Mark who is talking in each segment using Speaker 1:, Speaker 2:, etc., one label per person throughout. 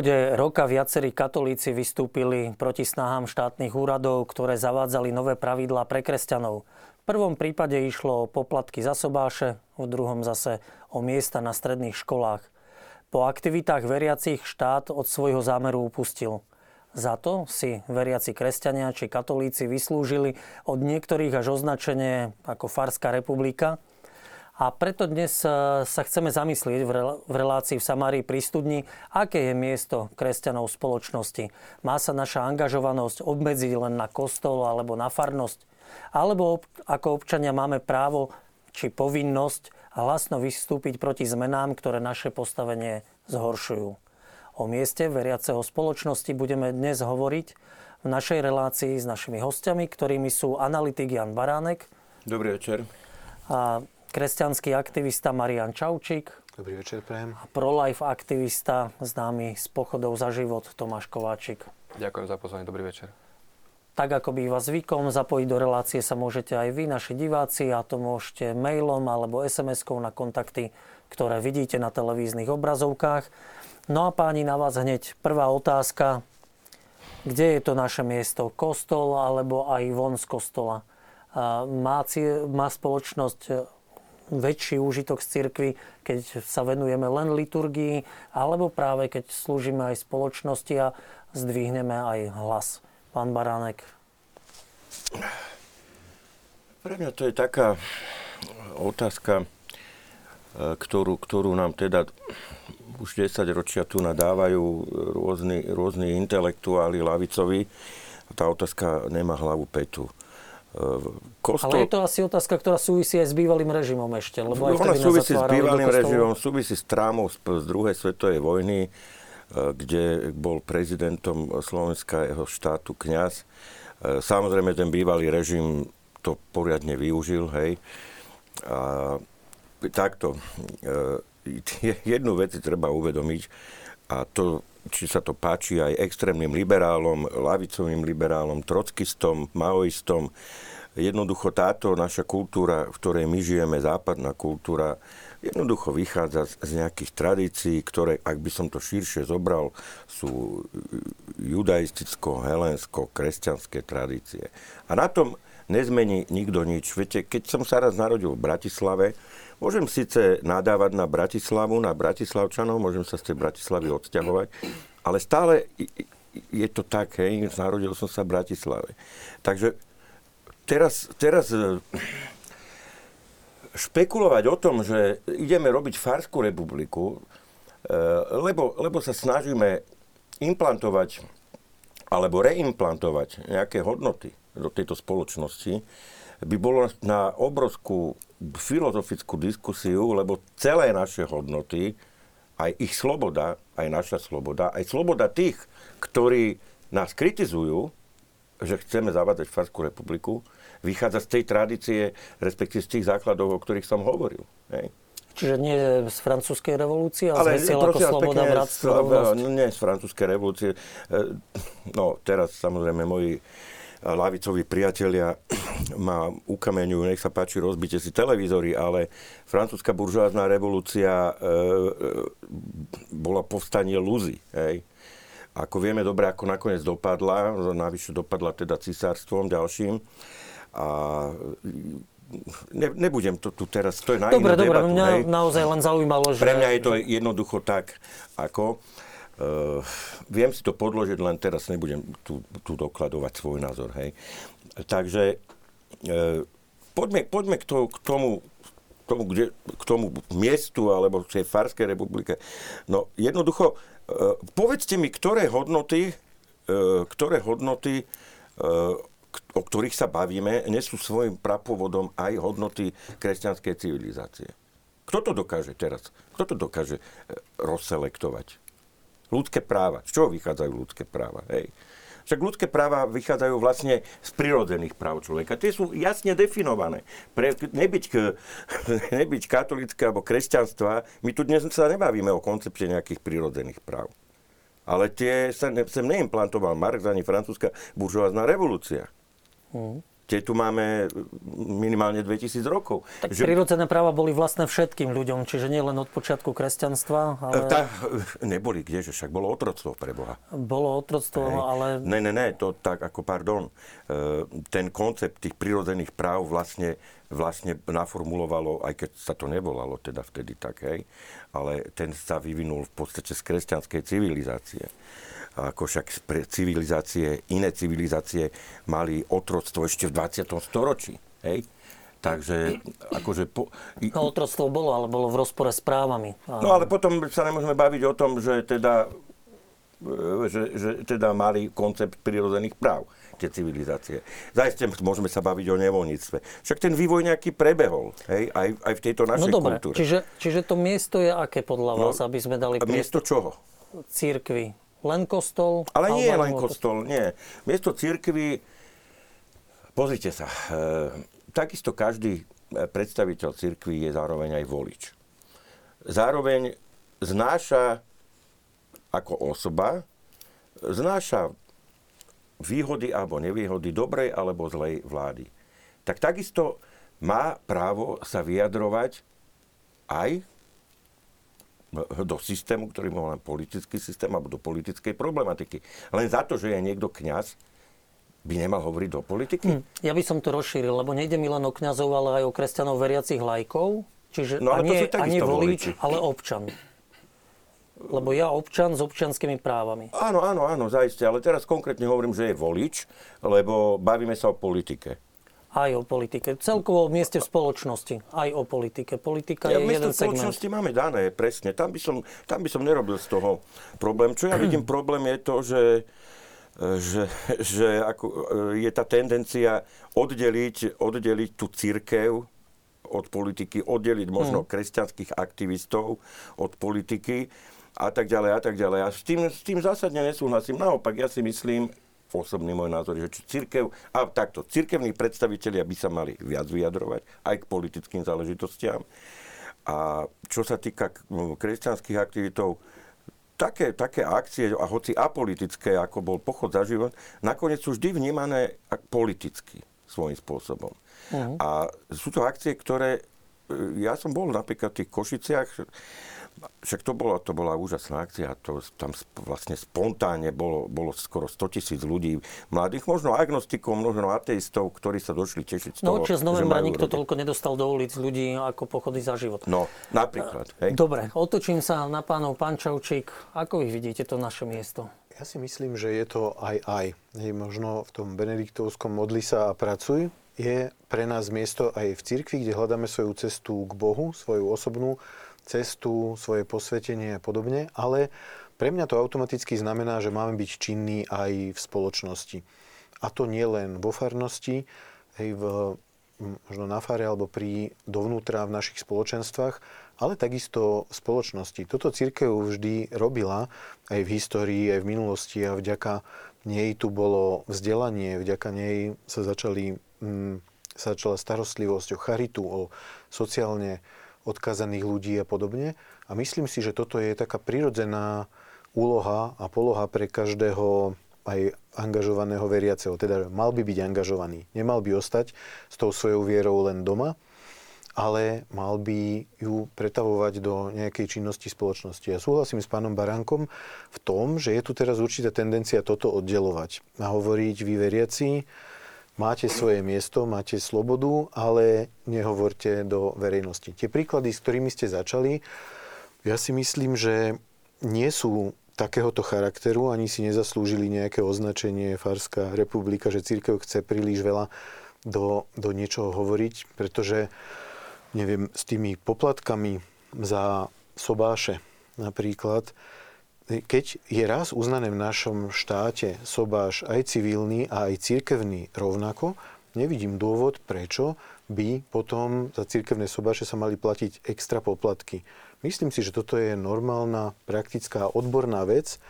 Speaker 1: Úvode roka viacerí katolíci vystúpili proti snahám štátnych úradov, ktoré zavádzali nové pravidlá pre kresťanov. V prvom prípade išlo o poplatky za sobáše, v druhom zase o miesta na stredných školách. Po aktivitách veriacich štát od svojho zámeru upustil. Za to si veriaci kresťania či katolíci vyslúžili od niektorých až označenie ako Farská republika – a preto dnes e, sa chceme zamyslieť v relácii v Samárii pri studni, aké je miesto kresťanov v spoločnosti. Má sa naša angažovanosť obmedziť len na kostol alebo na farnosť? Alebo ako občania máme právo či povinnosť hlasno vystúpiť proti zmenám, ktoré naše postavenie zhoršujú? O mieste veriaceho spoločnosti budeme dnes hovoriť v našej relácii s našimi hostiami, ktorými sú analytik Jan Baránek.
Speaker 2: Dobrý večer.
Speaker 1: A kresťanský aktivista Marian Čaučík.
Speaker 3: Dobrý večer, prajem.
Speaker 1: A pro-life aktivista, známy z pochodov za život, Tomáš Kováčik.
Speaker 3: Ďakujem za pozvanie, dobrý večer.
Speaker 1: Tak ako býva zvykom, zapojiť do relácie sa môžete aj vy, naši diváci, a to môžete mailom alebo SMS-kou na kontakty, ktoré vidíte na televíznych obrazovkách. No a páni, na vás hneď prvá otázka. Kde je to naše miesto? Kostol alebo aj von z kostola? Má, má spoločnosť väčší úžitok z cirkvi, keď sa venujeme len liturgii, alebo práve keď slúžime aj spoločnosti a zdvihneme aj hlas. Pán Baránek.
Speaker 2: Pre mňa to je taká otázka, e, ktorú, ktorú nám teda už 10 ročia tu nadávajú rôzni, rôzni intelektuáli lavicovi. Tá otázka nemá hlavu petu.
Speaker 1: Kostol... Ale je to asi otázka, ktorá súvisí aj s bývalým režimom ešte. Lebo aj
Speaker 2: Ona súvisí s bývalým režimom, súvisí s trámou z, z druhej svetovej vojny, e, kde bol prezidentom Slovenska jeho štátu kňaz. E, samozrejme, ten bývalý režim to poriadne využil, hej. A takto, e, jednu vec treba uvedomiť, a to či sa to páči aj extrémnym liberálom, lavicovým liberálom, trockistom, maoistom. Jednoducho táto naša kultúra, v ktorej my žijeme, západná kultúra, jednoducho vychádza z nejakých tradícií, ktoré, ak by som to širšie zobral, sú judaisticko-helensko-kresťanské tradície. A na tom nezmení nikto nič. Viete, keď som sa raz narodil v Bratislave, Môžem síce nadávať na Bratislavu, na Bratislavčanov, môžem sa z tej Bratislavy odsťahovať, ale stále je to tak, hej, narodil som sa v Bratislave. Takže teraz, teraz e, špekulovať o tom, že ideme robiť Farskú republiku, e, lebo, lebo sa snažíme implantovať alebo reimplantovať nejaké hodnoty do tejto spoločnosti, by bolo na obrovskú filozofickú diskusiu, lebo celé naše hodnoty, aj ich sloboda, aj naša sloboda, aj sloboda tých, ktorí nás kritizujú, že chceme zavádzať Farskú republiku, vychádza z tej tradície, respektíve z tých základov, o ktorých som hovoril. Hej.
Speaker 1: Čiže nie z francúzskej revolúcie, ale, ale z ako sloboda, bratstvo,
Speaker 2: nie z francúzskej revolúcie. E, no, teraz samozrejme moji lavicoví priatelia ma ukameňujú, nech sa páči, rozbite si televízory, ale francúzska buržoázná revolúcia e, e, bola povstanie Luzy. Hej. Ako vieme dobre, ako nakoniec dopadla, navyše dopadla teda cisárstvom ďalším. A ne, nebudem to tu teraz, to je na
Speaker 1: Dobre, dobre,
Speaker 2: debatu,
Speaker 1: mňa hej. naozaj len zaujímalo, že...
Speaker 2: Pre mňa je to jednoducho tak, ako... Uh, viem si to podložiť, len teraz nebudem tu, tu dokladovať svoj názor. Hej. Takže uh, poďme, poďme k, to, k tomu k tomu, kde, k tomu miestu alebo k tej Farskej republike. No jednoducho, uh, povedzte mi, ktoré hodnoty, uh, ktoré hodnoty uh, o ktorých sa bavíme, nesú svojim prapôvodom aj hodnoty kresťanskej civilizácie. Kto to dokáže teraz? Kto to dokáže rozselektovať? Ľudské práva. Z čoho vychádzajú ľudské práva? Hej. Však ľudské práva vychádzajú vlastne z prirodzených práv človeka. Tie sú jasne definované. Pre, nebyť, nebyť katolické alebo kresťanstva, my tu dnes sa nebavíme o koncepte nejakých prirodzených práv. Ale tie sa ne, sem neimplantoval Marx ani francúzska buržoázna revolúcia. Mm. Tie tu máme minimálne 2000 rokov.
Speaker 1: Tak že... prirodzené práva boli vlastné všetkým ľuďom, čiže nie len od počiatku kresťanstva, ale...
Speaker 2: Tá, neboli, kdeže, však bolo otroctvo pre Boha.
Speaker 1: Bolo otroctvo, Hej. ale...
Speaker 2: Ne, ne, ne, to tak ako, pardon, e, ten koncept tých prirodzených práv vlastne, vlastne naformulovalo, aj keď sa to nevolalo teda vtedy tak, hej, ale ten sa vyvinul v podstate z kresťanskej civilizácie ako však pre civilizácie, iné civilizácie mali otroctvo ešte v 20. storočí. Hej? Takže akože... Po...
Speaker 1: No, otroctvo bolo, ale bolo v rozpore s právami.
Speaker 2: No ale potom sa nemôžeme baviť o tom, že teda, e, že, že teda mali koncept prirodzených práv tie civilizácie. Zajste môžeme sa baviť o nevoľníctve. Však ten vývoj nejaký prebehol, hej, aj, aj v tejto našej
Speaker 1: no, dobre.
Speaker 2: kultúre.
Speaker 1: Čiže, čiže to miesto je aké podľa no, vás, aby sme dali?
Speaker 2: Miesto čoho?
Speaker 1: Církvy. Len kostol?
Speaker 2: Ale nie je len kostol, nie. Miesto církvy, pozrite sa, e, takisto každý e, predstaviteľ církvy je zároveň aj volič. Zároveň znáša ako osoba, znáša výhody alebo nevýhody dobrej alebo zlej vlády. Tak takisto má právo sa vyjadrovať aj do systému, ktorý má len politický systém alebo do politickej problematiky. Len za to, že je niekto kňaz, by nemal hovoriť do politiky? Hm,
Speaker 1: ja by som to rozšíril, lebo nejde mi len o kňazov, ale aj o kresťanov veriacich lajkov. Čiže
Speaker 2: no, ale
Speaker 1: nie,
Speaker 2: a nie
Speaker 1: volič, ale občan. Lebo ja občan s občanskými právami.
Speaker 2: Áno, áno, áno, zaiste. Ale teraz konkrétne hovorím, že je volič, lebo bavíme sa o politike
Speaker 1: aj o politike. Celkovo v mieste v spoločnosti, aj o politike. Politika ja, je jeden segment.
Speaker 2: spoločnosti máme dané, presne. Tam by, som, tam by som nerobil z toho problém. Čo ja vidím problém je to, že, že, že ako, je tá tendencia oddeliť, oddeliť tú církev od politiky, oddeliť možno hmm. kresťanských aktivistov od politiky a tak ďalej a tak ďalej. A s tým, s tým zásadne nesúhlasím. Naopak, ja si myslím, osobný môj názor, že církev, a takto, církevní predstavitelia by sa mali viac vyjadrovať aj k politickým záležitostiam. A čo sa týka kresťanských aktivitov, také, také akcie, a hoci apolitické, ako bol pochod za život, nakoniec sú vždy vnímané politicky svojím spôsobom. Uh-huh. A sú to akcie, ktoré... E, ja som bol napríklad v tých Košiciach, však to bola, to bola úžasná akcia, to, tam vlastne spontánne bolo, bolo skoro 100 tisíc ľudí, mladých, možno agnostikov, možno ateistov, ktorí sa došli tešiť z
Speaker 1: no,
Speaker 2: toho,
Speaker 1: No, z novembra nikto rodiť. toľko nedostal do ulic ľudí ako pochody za život.
Speaker 2: No, napríklad. Hej.
Speaker 1: Dobre, otočím sa na pánov Pančaučík. Ako vy vidíte to naše miesto?
Speaker 3: Ja si myslím, že je to aj aj. Hej, možno v tom benediktovskom modli sa a pracuj je pre nás miesto aj v cirkvi, kde hľadáme svoju cestu k Bohu, svoju osobnú cestu, svoje posvetenie a podobne, ale pre mňa to automaticky znamená, že máme byť činní aj v spoločnosti. A to nie len vo farnosti, hej, v, možno na fare alebo pri dovnútra v našich spoločenstvách, ale takisto v spoločnosti. Toto církev vždy robila aj v histórii, aj v minulosti a vďaka nej tu bolo vzdelanie, vďaka nej sa začali, mm, sa začala starostlivosť o charitu, o sociálne odkazaných ľudí a podobne. A myslím si, že toto je taká prirodzená úloha a poloha pre každého aj angažovaného veriaceho. Teda mal by byť angažovaný. Nemal by ostať s tou svojou vierou len doma, ale mal by ju pretavovať do nejakej činnosti spoločnosti. Ja súhlasím s pánom Baránkom v tom, že je tu teraz určitá tendencia toto oddelovať a hovoriť vy veriaci, máte svoje miesto, máte slobodu, ale nehovorte do verejnosti. Tie príklady, s ktorými ste začali, ja si myslím, že nie sú takéhoto charakteru, ani si nezaslúžili nejaké označenie Farská republika, že církev chce príliš veľa do, do niečoho hovoriť, pretože neviem, s tými poplatkami za sobáše napríklad, keď je raz uznané v našom štáte sobáš aj civilný a aj cirkevný rovnako, nevidím dôvod, prečo by potom za cirkevné sobáše sa mali platiť extra poplatky. Myslím si, že toto je normálna, praktická, odborná vec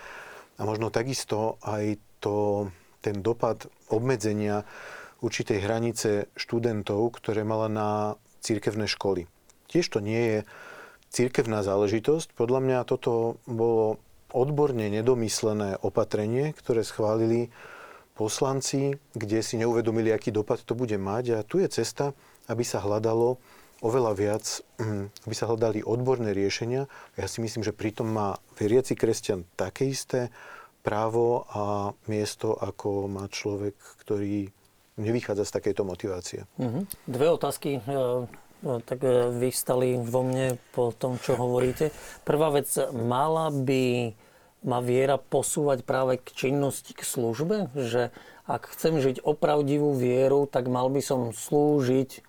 Speaker 3: a možno takisto aj to, ten dopad obmedzenia určitej hranice študentov, ktoré mala na cirkevné školy. Tiež to nie je cirkevná záležitosť. Podľa mňa toto bolo odborne nedomyslené opatrenie, ktoré schválili poslanci, kde si neuvedomili, aký dopad to bude mať. A tu je cesta, aby sa hľadalo oveľa viac, hm, aby sa hľadali odborné riešenia. Ja si myslím, že pritom má veriaci kresťan také isté právo a miesto, ako má človek, ktorý nevychádza z takejto motivácie.
Speaker 1: Mhm. Dve otázky e, tak e, vyvstali vo mne po tom, čo hovoríte. Prvá vec, mala by ma viera posúvať práve k činnosti, k službe? Že ak chcem žiť opravdivú vieru, tak mal by som slúžiť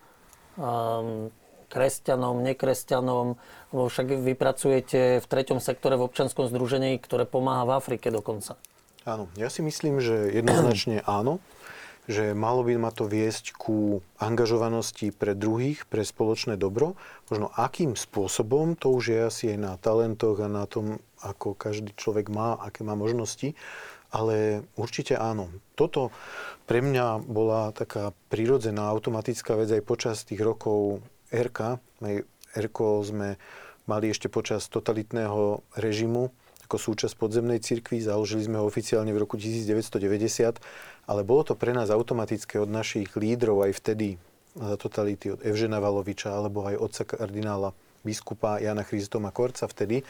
Speaker 1: um, kresťanom, nekresťanom, lebo však vy pracujete v treťom sektore v občanskom združení, ktoré pomáha v Afrike dokonca.
Speaker 3: Áno, ja si myslím, že jednoznačne áno že malo by ma to viesť ku angažovanosti pre druhých, pre spoločné dobro. Možno akým spôsobom, to už je asi aj na talentoch a na tom, ako každý človek má, aké má možnosti. Ale určite áno. Toto pre mňa bola taká prirodzená, automatická vec aj počas tých rokov RK. RK sme mali ešte počas totalitného režimu ako súčasť podzemnej cirkvi. Založili sme ho oficiálne v roku 1990, ale bolo to pre nás automatické od našich lídrov aj vtedy za totality, od Evžena Valoviča alebo aj otca kardinála biskupa Jana Christoma Korca vtedy,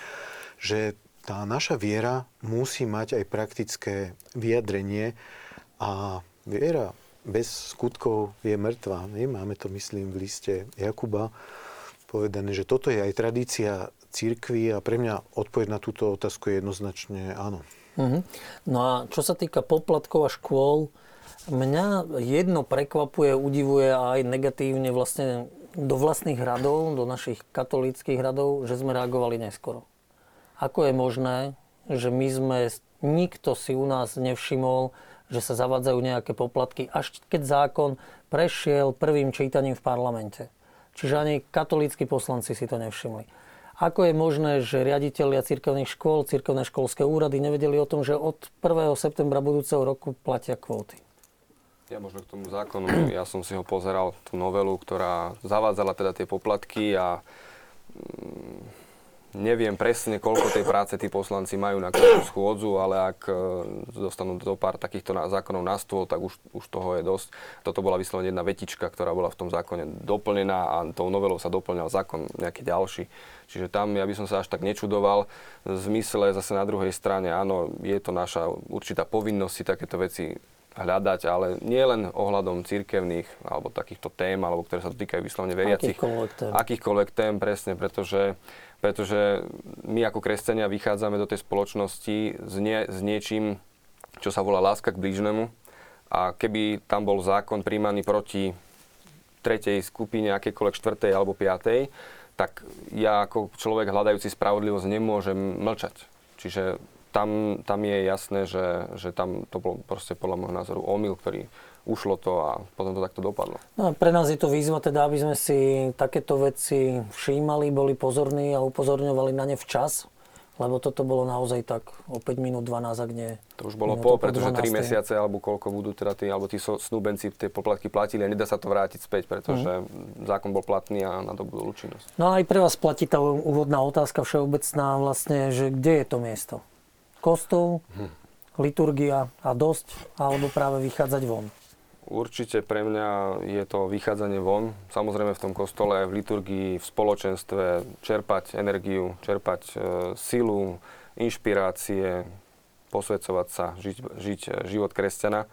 Speaker 3: že tá naša viera musí mať aj praktické vyjadrenie a viera bez skutkov je mŕtva. Máme to, myslím, v liste Jakuba povedané, že toto je aj tradícia církvy a pre mňa odpoveď na túto otázku je jednoznačne áno.
Speaker 1: Uh-huh. No a čo sa týka poplatkov a škôl, mňa jedno prekvapuje, udivuje aj negatívne vlastne do vlastných hradov, do našich katolíckých hradov, že sme reagovali neskoro. Ako je možné, že my sme, nikto si u nás nevšimol, že sa zavádzajú nejaké poplatky, až keď zákon prešiel prvým čítaním v parlamente. Čiže ani katolíckí poslanci si to nevšimli. Ako je možné, že riaditeľia cirkevných škôl, cirkevné školské úrady nevedeli o tom, že od 1. septembra budúceho roku platia kvóty?
Speaker 4: Ja možno k tomu zákonu, ja som si ho pozeral, tú novelu, ktorá zavádzala teda tie poplatky a mm, Neviem presne, koľko tej práce tí poslanci majú na každú schôdzu, ale ak e, dostanú do pár takýchto zákonov na stôl, tak už, už toho je dosť. Toto bola vyslovene jedna vetička, ktorá bola v tom zákone doplnená a tou novelou sa doplňal zákon nejaký ďalší. Čiže tam ja by som sa až tak nečudoval. V zmysle zase na druhej strane, áno, je to naša určitá povinnosť si takéto veci hľadať, ale nie len ohľadom cirkevných alebo takýchto tém, alebo ktoré sa dotýkajú vyslovene veriacich.
Speaker 1: Akýchkoľvek tém.
Speaker 4: Akýchkoľvek tém, presne, pretože pretože my ako kresťania vychádzame do tej spoločnosti s, nie, s niečím, čo sa volá láska k blížnemu. A keby tam bol zákon príjmaný proti tretej skupine, akékoľvek štvrtej alebo piatej, tak ja ako človek hľadajúci spravodlivosť nemôžem mlčať. Čiže tam, tam je jasné, že, že tam to bol proste podľa môjho názoru omyl, ktorý ušlo to a potom to takto dopadlo.
Speaker 1: No, pre nás je to výzva teda, aby sme si takéto veci všímali, boli pozorní a upozorňovali na ne včas, lebo toto bolo naozaj tak o 5 minút 12, ak nie.
Speaker 4: To už bolo po, pretože 3 mesiace alebo koľko budú teda tí, alebo tí snúbenci tie poplatky platili a nedá sa to vrátiť späť, pretože mm. zákon bol platný a na to budú účinnosť.
Speaker 1: No a aj pre vás platí tá úvodná otázka všeobecná vlastne, že kde je to miesto? Kostol, hm. liturgia a dosť, alebo práve vychádzať von?
Speaker 4: Určite pre mňa je to vychádzanie von. Samozrejme v tom kostole, v liturgii, v spoločenstve, čerpať energiu, čerpať e, silu, inšpirácie, posvedcovať sa, žiť, žiť e, život kresťana.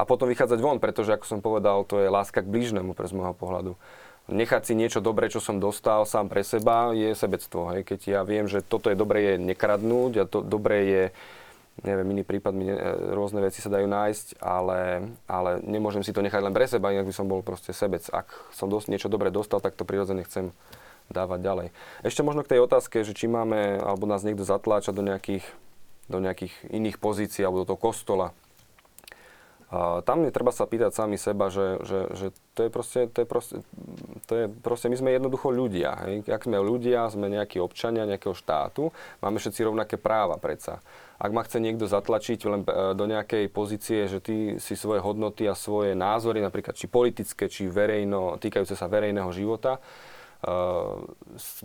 Speaker 4: A potom vychádzať von, pretože, ako som povedal, to je láska k blížnemu pre z môjho pohľadu. Nechať si niečo dobré, čo som dostal sám pre seba, je sebectvo. Hej. Keď ja viem, že toto je dobré, je nekradnúť a to dobré je neviem, iný prípad, mi rôzne veci sa dajú nájsť, ale, ale nemôžem si to nechať len pre seba, inak by som bol proste sebec. Ak som dosť, niečo dobre dostal, tak to prirodzene chcem dávať ďalej. Ešte možno k tej otázke, že či máme, alebo nás niekto zatláča do nejakých, do nejakých iných pozícií, alebo do toho kostola. A tam je treba sa pýtať sami seba, že, že, že to, je proste, to, je proste, to je proste, my sme jednoducho ľudia. Hej? Ak sme ľudia, sme nejakí občania nejakého štátu, máme všetci rovnaké práva predsa ak ma chce niekto zatlačiť len e, do nejakej pozície, že ty si svoje hodnoty a svoje názory, napríklad či politické, či verejno, týkajúce sa verejného života, uh,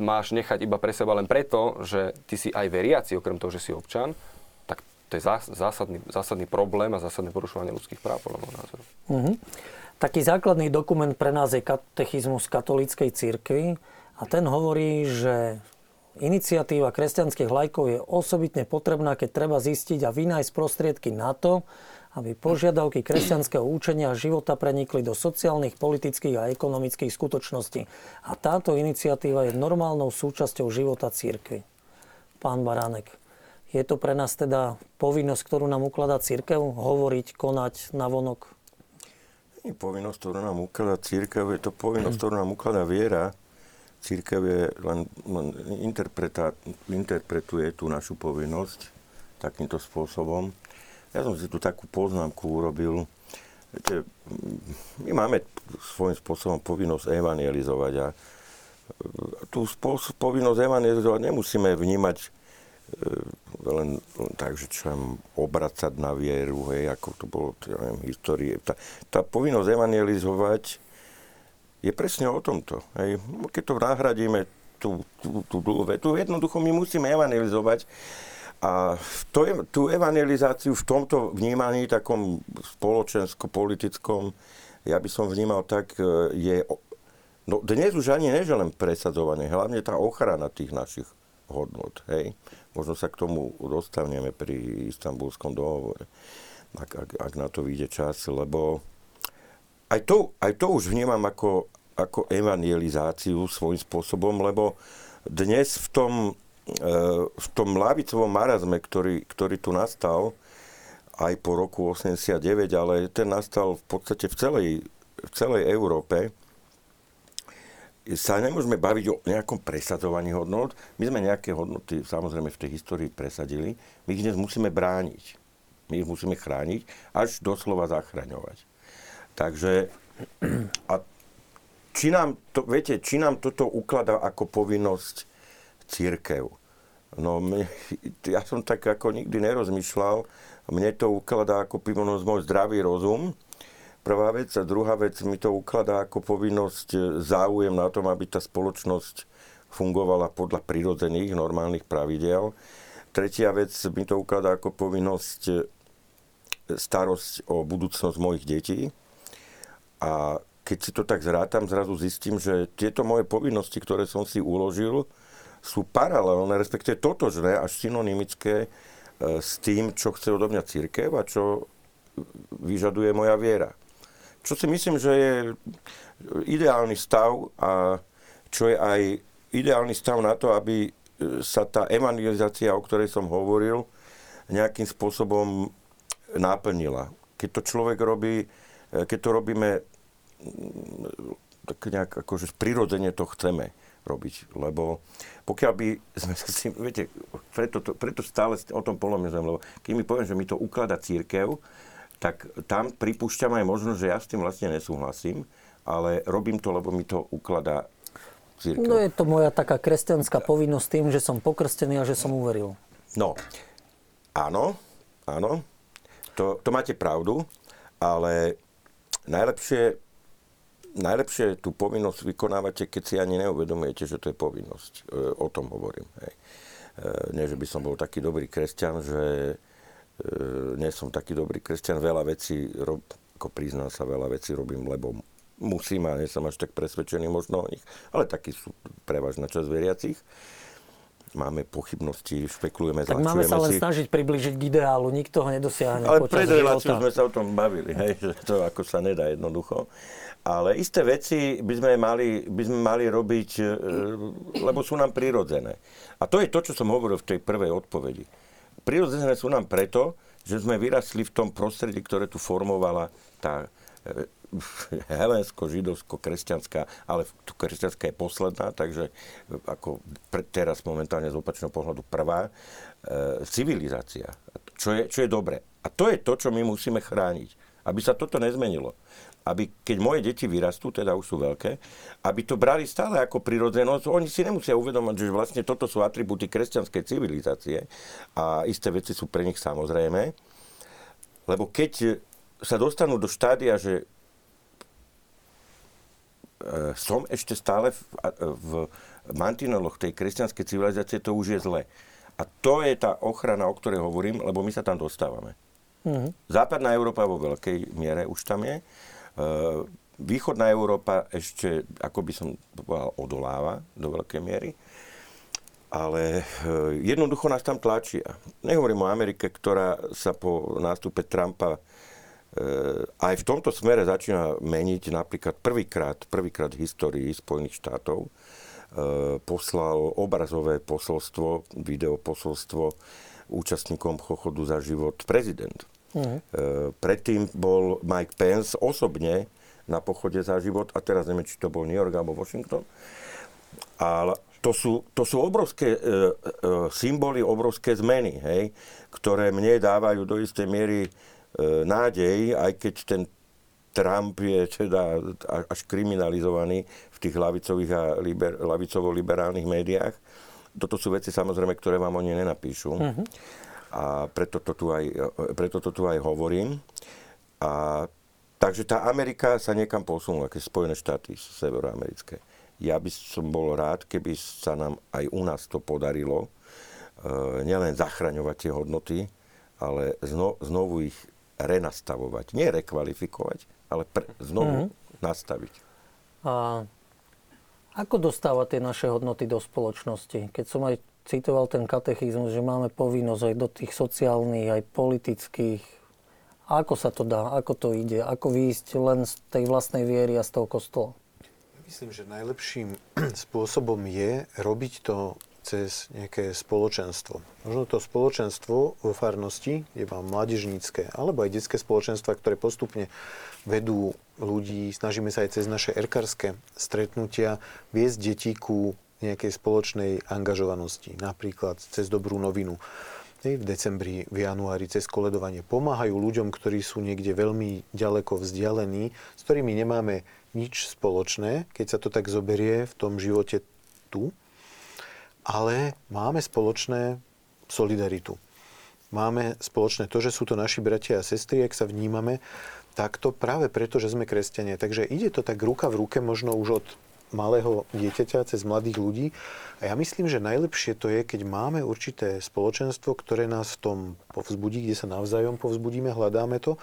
Speaker 4: máš nechať iba pre seba len preto, že ty si aj veriaci, okrem toho, že si občan, to je zásadný, zásadný problém a zásadné porušovanie ľudských práv, podľa môjho názoru.
Speaker 1: Mm-hmm. Taký základný dokument pre nás je katechizmus katolíckej církvy a ten hovorí, že iniciatíva kresťanských lajkov je osobitne potrebná, keď treba zistiť a vynájsť prostriedky na to, aby požiadavky kresťanského učenia a života prenikli do sociálnych, politických a ekonomických skutočností. A táto iniciatíva je normálnou súčasťou života církvy. Pán Baránek, je to pre nás teda povinnosť, ktorú nám ukladá církev, hovoriť, konať na vonok?
Speaker 2: Nie povinnosť, ktorú nám ukladá církev, je to povinnosť, ktorú nám ukladá viera. Církev je len, len interpretuje tú našu povinnosť takýmto spôsobom. Ja som si tu takú poznámku urobil. Viete, my máme svojím spôsobom povinnosť evangelizovať a tú spôsob, povinnosť evangelizovať nemusíme vnímať len, len tak, že čo obracať na vieru, hej, ako to bolo ja neviem, histórie. Tá, tá povinnosť evangelizovať je presne o tomto. Hej. Keď to nahradíme tú, tú, tú, tú, tú jednoducho my musíme evangelizovať a to tú evangelizáciu v tomto vnímaní takom spoločensko-politickom, ja by som vnímal tak, e, je... No dnes už ani neže len presadzovanie, hlavne tá ochrana tých našich hodnot, hej. Možno sa k tomu dostaneme pri istambulskom dohovore, ak, ak, ak na to vyjde čas, lebo aj to, aj to už vnímam ako, ako evangelizáciu svojím spôsobom, lebo dnes v tom v tom lavicovom marazme, ktorý, ktorý tu nastal aj po roku 89, ale ten nastal v podstate v celej, v celej Európe, sa nemôžeme baviť o nejakom presadzovaní hodnot. My sme nejaké hodnoty samozrejme v tej histórii presadili. My ich dnes musíme brániť. My ich musíme chrániť, až doslova zachraňovať. Takže a či nám to, viete, či nám toto ukladá ako povinnosť církev. No mne, ja som tak ako nikdy nerozmýšľal. Mne to ukladá ako povinnosť môj zdravý rozum. Prvá vec. A druhá vec mi to ukladá ako povinnosť e, záujem na tom, aby tá spoločnosť fungovala podľa prirodzených, normálnych pravidel. Tretia vec mi to ukladá ako povinnosť e, starosť o budúcnosť mojich detí. A keď si to tak zrátam, zrazu zistím, že tieto moje povinnosti, ktoré som si uložil, sú paralelné, respektíve totožné až synonymické e, s tým, čo chce odo mňa církev a čo vyžaduje moja viera. Čo si myslím, že je ideálny stav a čo je aj ideálny stav na to, aby e, sa tá evangelizácia, o ktorej som hovoril, nejakým spôsobom naplnila. Keď to človek robí, e, keď to robíme tak nejak akože prirodzene to chceme robiť, lebo pokiaľ by sme si, viete, preto, to, preto stále o tom polomizem, lebo keď mi poviem, že mi to ukladá církev, tak tam pripúšťam aj možnosť, že ja s tým vlastne nesúhlasím, ale robím to, lebo mi to ukladá církev.
Speaker 1: No je to moja taká kresťanská povinnosť tým, že som pokrstený a že som uveril.
Speaker 2: No, áno, áno, to, to máte pravdu, ale najlepšie najlepšie tú povinnosť vykonávate, keď si ani neuvedomujete, že to je povinnosť. E, o tom hovorím. Hej. E, nie, že by som bol taký dobrý kresťan, že nie som taký dobrý kresťan, veľa vecí, ako priznám sa, veľa vecí robím, lebo musím a nie som až tak presvedčený možno o nich, ale takí sú prevažná časť veriacich máme pochybnosti, špekulujeme,
Speaker 1: tak máme sa len si. snažiť približiť k ideálu, nikto ho nedosiahne
Speaker 2: Ale pred reláciou sme sa o tom bavili, hej, že to ako sa nedá jednoducho. Ale isté veci by sme mali, by sme mali robiť, e, lebo sú nám prirodzené. A to je to, čo som hovoril v tej prvej odpovedi. Prirodzené sú nám preto, že sme vyrastli v tom prostredí, ktoré tu formovala tá e, helensko-židovsko-kresťanská, ale tu kresťanská je posledná, takže e, ako teraz momentálne z opačného pohľadu prvá, e, civilizácia. Čo je, čo je dobre. A to je to, čo my musíme chrániť. Aby sa toto nezmenilo aby keď moje deti vyrastú, teda už sú veľké, aby to brali stále ako prirodzenosť. Oni si nemusia uvedomať, že vlastne toto sú atribúty kresťanskej civilizácie a isté veci sú pre nich samozrejme. Lebo keď sa dostanú do štádia, že e, som ešte stále v, v mantineloch tej kresťanskej civilizácie, to už je zle. A to je tá ochrana, o ktorej hovorím, lebo my sa tam dostávame.
Speaker 1: Mhm.
Speaker 2: Západná Európa vo veľkej miere už tam je. E, východná Európa ešte, ako by som povedal, odoláva do veľkej miery. Ale e, jednoducho nás tam tlačia. Nehovorím o Amerike, ktorá sa po nástupe Trumpa e, aj v tomto smere začína meniť. Napríklad prvýkrát, prvýkrát v histórii Spojených štátov poslal obrazové posolstvo, videoposolstvo účastníkom chochodu za život prezident. Uh-huh. Predtým bol Mike Pence osobne na pochode za život a teraz neviem, či to bol New York alebo Washington. Ale to sú, to sú obrovské e, e, symboly, obrovské zmeny, hej, ktoré mne dávajú do istej miery e, nádej, aj keď ten Trump je teda až kriminalizovaný v tých lavicových a liber, lavicovo-liberálnych médiách. Toto sú veci samozrejme, ktoré vám oni nenapíšu. Uh-huh a preto to tu aj, preto to tu aj hovorím. A, takže tá Amerika sa niekam posunula, keď Spojené štáty severoamerické. Ja by som bol rád, keby sa nám aj u nás to podarilo, e, nielen zachraňovať tie hodnoty, ale zno, znovu ich renastavovať. Nie rekvalifikovať, ale pre, znovu mm-hmm. nastaviť.
Speaker 1: A ako dostávať tie naše hodnoty do spoločnosti? Keď som aj citoval ten katechizmus, že máme povinnosť aj do tých sociálnych, aj politických. Ako sa to dá? Ako to ide? Ako výjsť len z tej vlastnej viery a z toho kostola?
Speaker 3: Myslím, že najlepším spôsobom je robiť to cez nejaké spoločenstvo. Možno to spoločenstvo vo farnosti, kde mám mládežnícke, alebo aj detské spoločenstva, ktoré postupne vedú ľudí, snažíme sa aj cez naše erkárske stretnutia viesť detí ku nejakej spoločnej angažovanosti, napríklad cez dobrú novinu v decembri, v januári cez koledovanie pomáhajú ľuďom, ktorí sú niekde veľmi ďaleko vzdialení, s ktorými nemáme nič spoločné, keď sa to tak zoberie v tom živote tu, ale máme spoločné solidaritu. Máme spoločné to, že sú to naši bratia a sestry, ak sa vnímame takto práve preto, že sme kresťania. Takže ide to tak ruka v ruke možno už od malého dieťaťa, cez mladých ľudí. A ja myslím, že najlepšie to je, keď máme určité spoločenstvo, ktoré nás v tom povzbudí, kde sa navzájom povzbudíme, hľadáme to.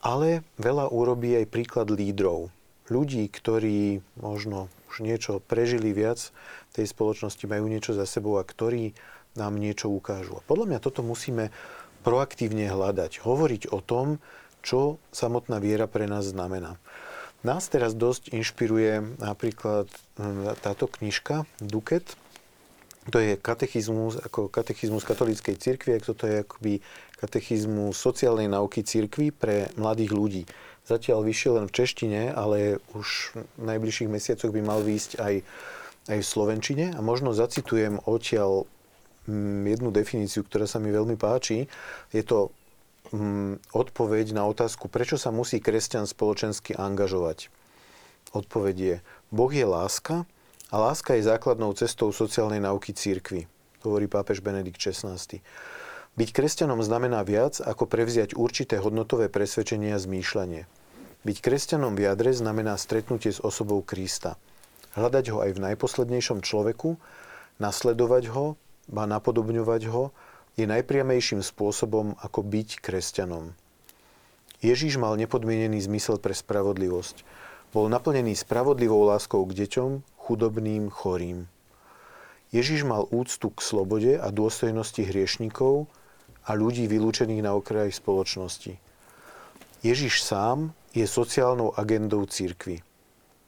Speaker 3: Ale veľa urobí aj príklad lídrov. Ľudí, ktorí možno už niečo prežili viac tej spoločnosti, majú niečo za sebou a ktorí nám niečo ukážu. A podľa mňa toto musíme proaktívne hľadať. Hovoriť o tom, čo samotná viera pre nás znamená. Nás teraz dosť inšpiruje napríklad hm, táto knižka Duket. To je katechizmus, ako katechizmus katolíckej cirkvi, ako toto je akoby katechizmus sociálnej nauky cirkvi pre mladých ľudí. Zatiaľ vyšiel len v češtine, ale už v najbližších mesiacoch by mal výjsť aj, aj v slovenčine. A možno zacitujem odtiaľ hm, jednu definíciu, ktorá sa mi veľmi páči. Je to odpoveď na otázku, prečo sa musí kresťan spoločensky angažovať. Odpoveď je, Boh je láska a láska je základnou cestou sociálnej nauky církvy, hovorí pápež Benedikt XVI. Byť kresťanom znamená viac, ako prevziať určité hodnotové presvedčenia a zmýšľanie. Byť kresťanom v jadre znamená stretnutie s osobou Krista. Hľadať ho aj v najposlednejšom človeku, nasledovať ho, ba napodobňovať ho je najpriamejším spôsobom, ako byť kresťanom. Ježíš mal nepodmienený zmysel pre spravodlivosť. Bol naplnený spravodlivou láskou k deťom, chudobným, chorým. Ježíš mal úctu k slobode a dôstojnosti hriešnikov a ľudí vylúčených na okraji spoločnosti. Ježiš sám je sociálnou agendou církvy.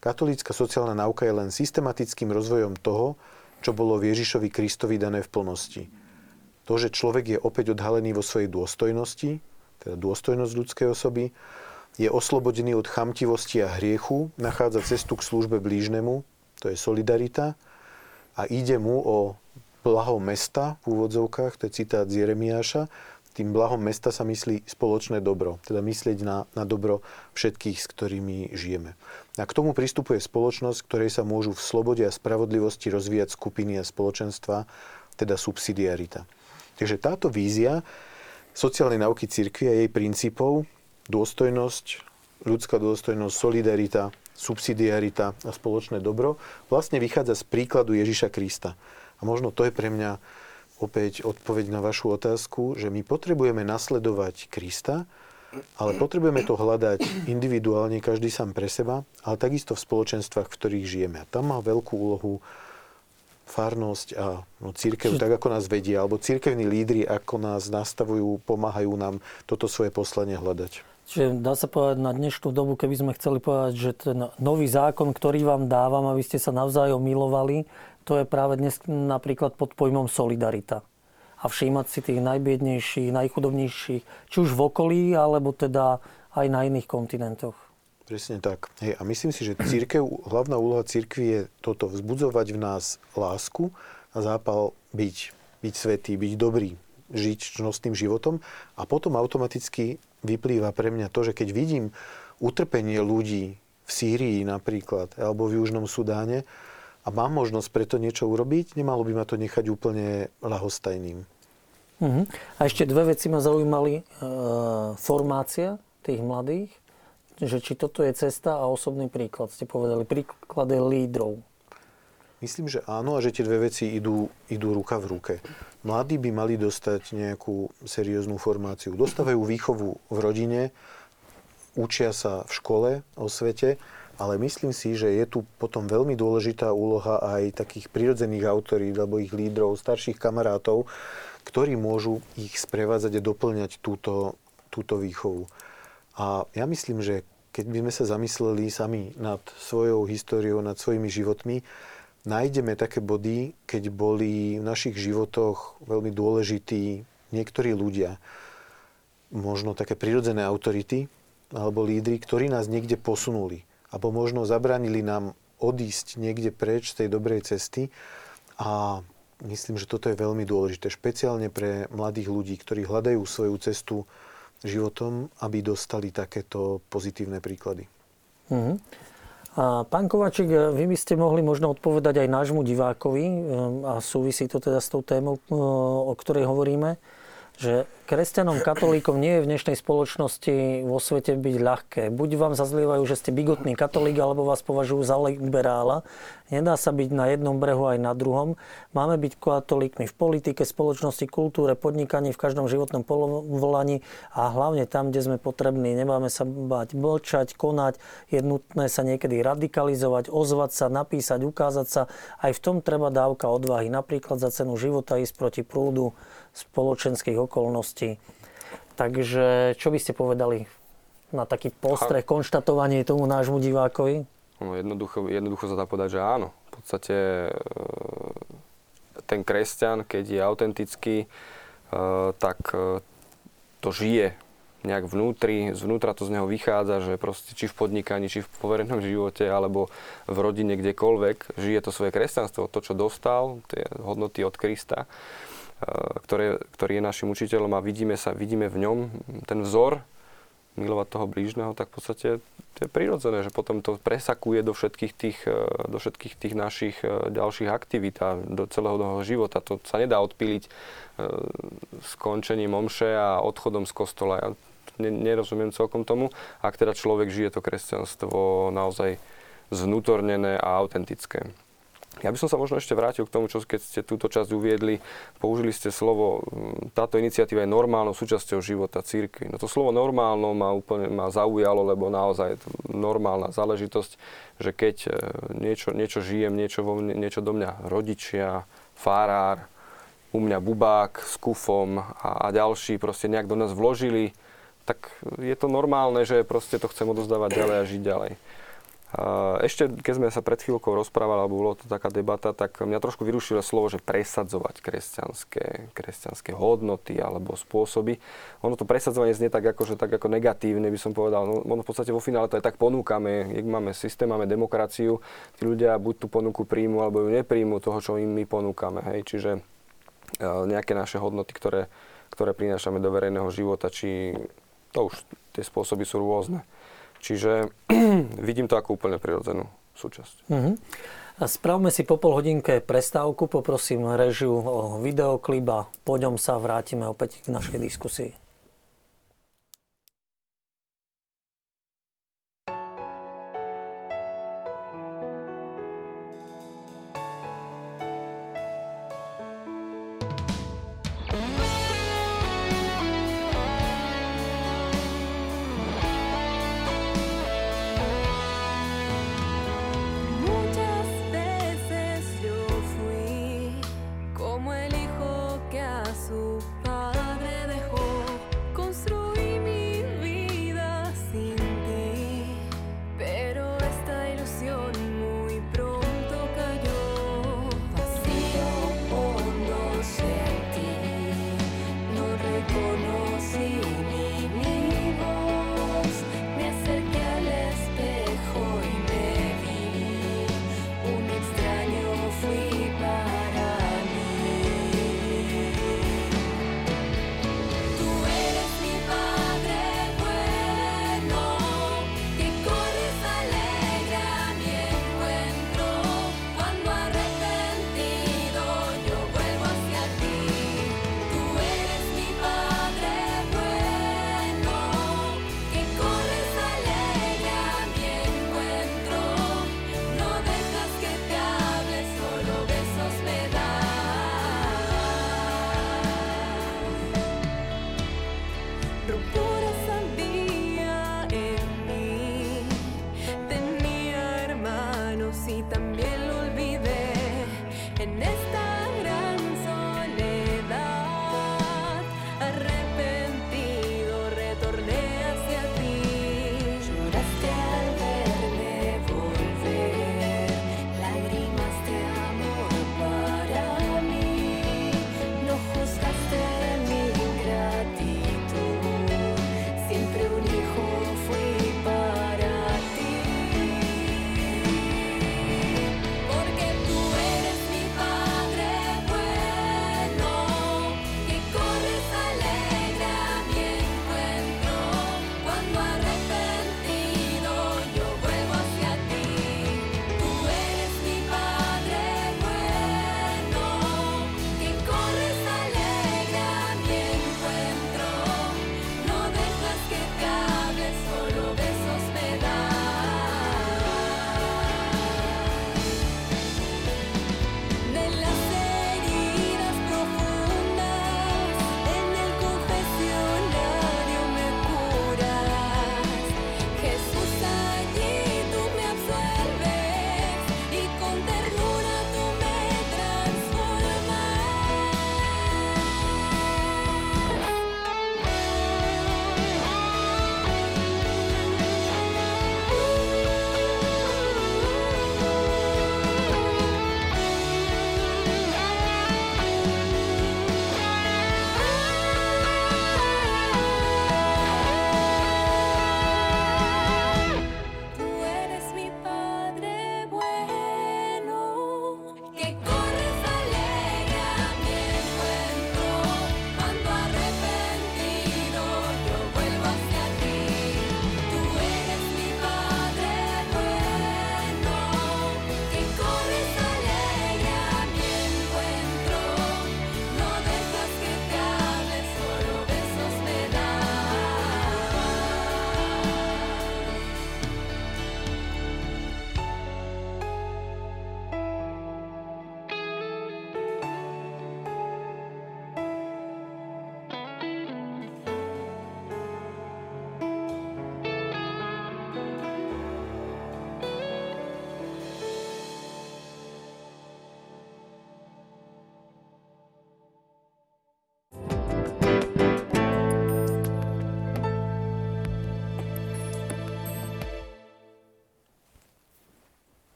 Speaker 3: Katolícka sociálna nauka je len systematickým rozvojom toho, čo bolo v Ježišovi Kristovi dané v plnosti – to, že človek je opäť odhalený vo svojej dôstojnosti, teda dôstojnosť ľudskej osoby, je oslobodený od chamtivosti a hriechu, nachádza cestu k službe blížnemu, to je solidarita, a ide mu o blaho mesta v úvodzovkách, to je citát z Jeremiáša, tým blahom mesta sa myslí spoločné dobro, teda myslieť na, na dobro všetkých, s ktorými žijeme. A k tomu pristupuje spoločnosť, ktorej sa môžu v slobode a spravodlivosti rozvíjať skupiny a spoločenstva, teda subsidiarita. Takže táto vízia sociálnej nauky cirkvi a jej princípov, dôstojnosť, ľudská dôstojnosť, solidarita, subsidiarita a spoločné dobro, vlastne vychádza z príkladu Ježiša Krista. A možno to je pre mňa opäť odpoveď na vašu otázku, že my potrebujeme nasledovať Krista, ale potrebujeme to hľadať individuálne, každý sám pre seba, ale takisto v spoločenstvách, v ktorých žijeme. A tam má veľkú úlohu farnosť a no, církev, tak ako nás vedia, alebo církevní lídry, ako nás nastavujú, pomáhajú nám toto svoje poslanie hľadať.
Speaker 1: Čiže dá sa povedať na dnešnú dobu, keby sme chceli povedať, že ten nový zákon, ktorý vám dávam, aby ste sa navzájom milovali, to je práve dnes napríklad pod pojmom solidarita. A všímať si tých najbiednejších, najchudobnejších, či už v okolí, alebo teda aj na iných kontinentoch.
Speaker 3: Presne tak. Hej, a myslím si, že církev, hlavná úloha církvy je toto, vzbudzovať v nás lásku a zápal byť, byť svetý, byť dobrý, žiť čnostným životom. A potom automaticky vyplýva pre mňa to, že keď vidím utrpenie ľudí v Sýrii napríklad, alebo v Južnom Sudáne, a mám možnosť preto niečo urobiť, nemalo by ma to nechať úplne lahostajným.
Speaker 1: Uh-huh. A ešte dve veci ma zaujímali. E, formácia tých mladých že či toto je cesta a osobný príklad. Ste povedali príklady lídrov.
Speaker 3: Myslím, že áno a že tie dve veci idú, idú ruka v ruke. Mladí by mali dostať nejakú serióznu formáciu. Dostávajú výchovu v rodine, učia sa v škole o svete, ale myslím si, že je tu potom veľmi dôležitá úloha aj takých prirodzených autorít alebo ich lídrov, starších kamarátov, ktorí môžu ich sprevádzať a doplňať túto, túto výchovu. A ja myslím, že keď by sme sa zamysleli sami nad svojou históriou, nad svojimi životmi, nájdeme také body, keď boli v našich životoch veľmi dôležití niektorí ľudia, možno také prirodzené autority alebo lídry, ktorí nás niekde posunuli. Alebo možno zabránili nám odísť niekde preč z tej dobrej cesty. A myslím, že toto je veľmi dôležité, špeciálne pre mladých ľudí, ktorí hľadajú svoju cestu životom, aby dostali takéto pozitívne príklady.
Speaker 1: Uh-huh. A pán Kovačík, vy by ste mohli možno odpovedať aj nášmu divákovi, ehm, a súvisí to teda s tou témou, o ktorej hovoríme že kresťanom, katolíkom nie je v dnešnej spoločnosti vo svete byť ľahké. Buď vám zazlievajú, že ste bigotný katolík, alebo vás považujú za liberála. Nedá sa byť na jednom brehu aj na druhom. Máme byť katolíkmi v politike, spoločnosti, kultúre, podnikaní, v každom životnom povolaní a hlavne tam, kde sme potrební. Nemáme sa bať mlčať, konať. Je nutné sa niekedy radikalizovať, ozvať sa, napísať, ukázať sa. Aj v tom treba dávka odvahy. Napríklad za cenu života ísť proti prúdu spoločenských okolností. Takže čo by ste povedali na taký postreh, konštatovanie tomu nášmu divákovi?
Speaker 4: No, jednoducho, jednoducho sa dá povedať, že áno. V podstate e, ten kresťan, keď je autentický, e, tak e, to žije nejak vnútri, zvnútra to z neho vychádza, že proste či v podnikaní, či v poverenom živote, alebo v rodine, kdekoľvek, žije to svoje kresťanstvo, to, čo dostal, tie hodnoty od Krista ktoré, ktorý je našim učiteľom a vidíme, sa, vidíme v ňom ten vzor milovať toho blížneho, tak v podstate to je prirodzené, že potom to presakuje do všetkých tých, e, do všetkých tých našich e, ďalších aktivít a do celého toho života. To sa nedá odpíliť skončením omše a odchodom z kostola. Ja nerozumiem celkom tomu, ak teda človek žije to kresťanstvo naozaj zvnútornené a autentické. Ja by som sa možno ešte vrátil k tomu, čo keď ste túto časť uviedli, použili ste slovo, mm, táto iniciatíva je normálnou súčasťou života církvy. No to slovo normálno ma úplne ma zaujalo, lebo naozaj je to normálna záležitosť, že keď e, niečo, niečo žijem, niečo, vo mne, niečo do mňa rodičia, farár, u mňa bubák s kufom a, a ďalší proste nejak do nás vložili, tak je to normálne, že proste to chcem odozdávať ďalej a žiť ďalej. Ešte, keď sme sa pred chvíľkou rozprávali, alebo bolo to taká debata, tak mňa trošku vyrušilo slovo, že presadzovať kresťanské, kresťanské hodnoty alebo spôsoby. Ono to presadzovanie znie tak ako, že tak ako negatívne, by som povedal. No, ono v podstate vo finále to aj tak ponúkame. Jak máme systém, máme demokraciu, tí ľudia buď tú ponuku príjmu, alebo ju nepríjmu toho, čo im my ponúkame. Hej. Čiže e, nejaké naše hodnoty, ktoré, ktoré prinášame do verejného života, či to už tie spôsoby sú rôzne. Čiže vidím to ako úplne prirodzenú súčasť. Uh-huh.
Speaker 1: Spravme si po pol hodinke prestávku, poprosím režiu o videoklip a po ňom sa vrátime opäť k našej diskusii.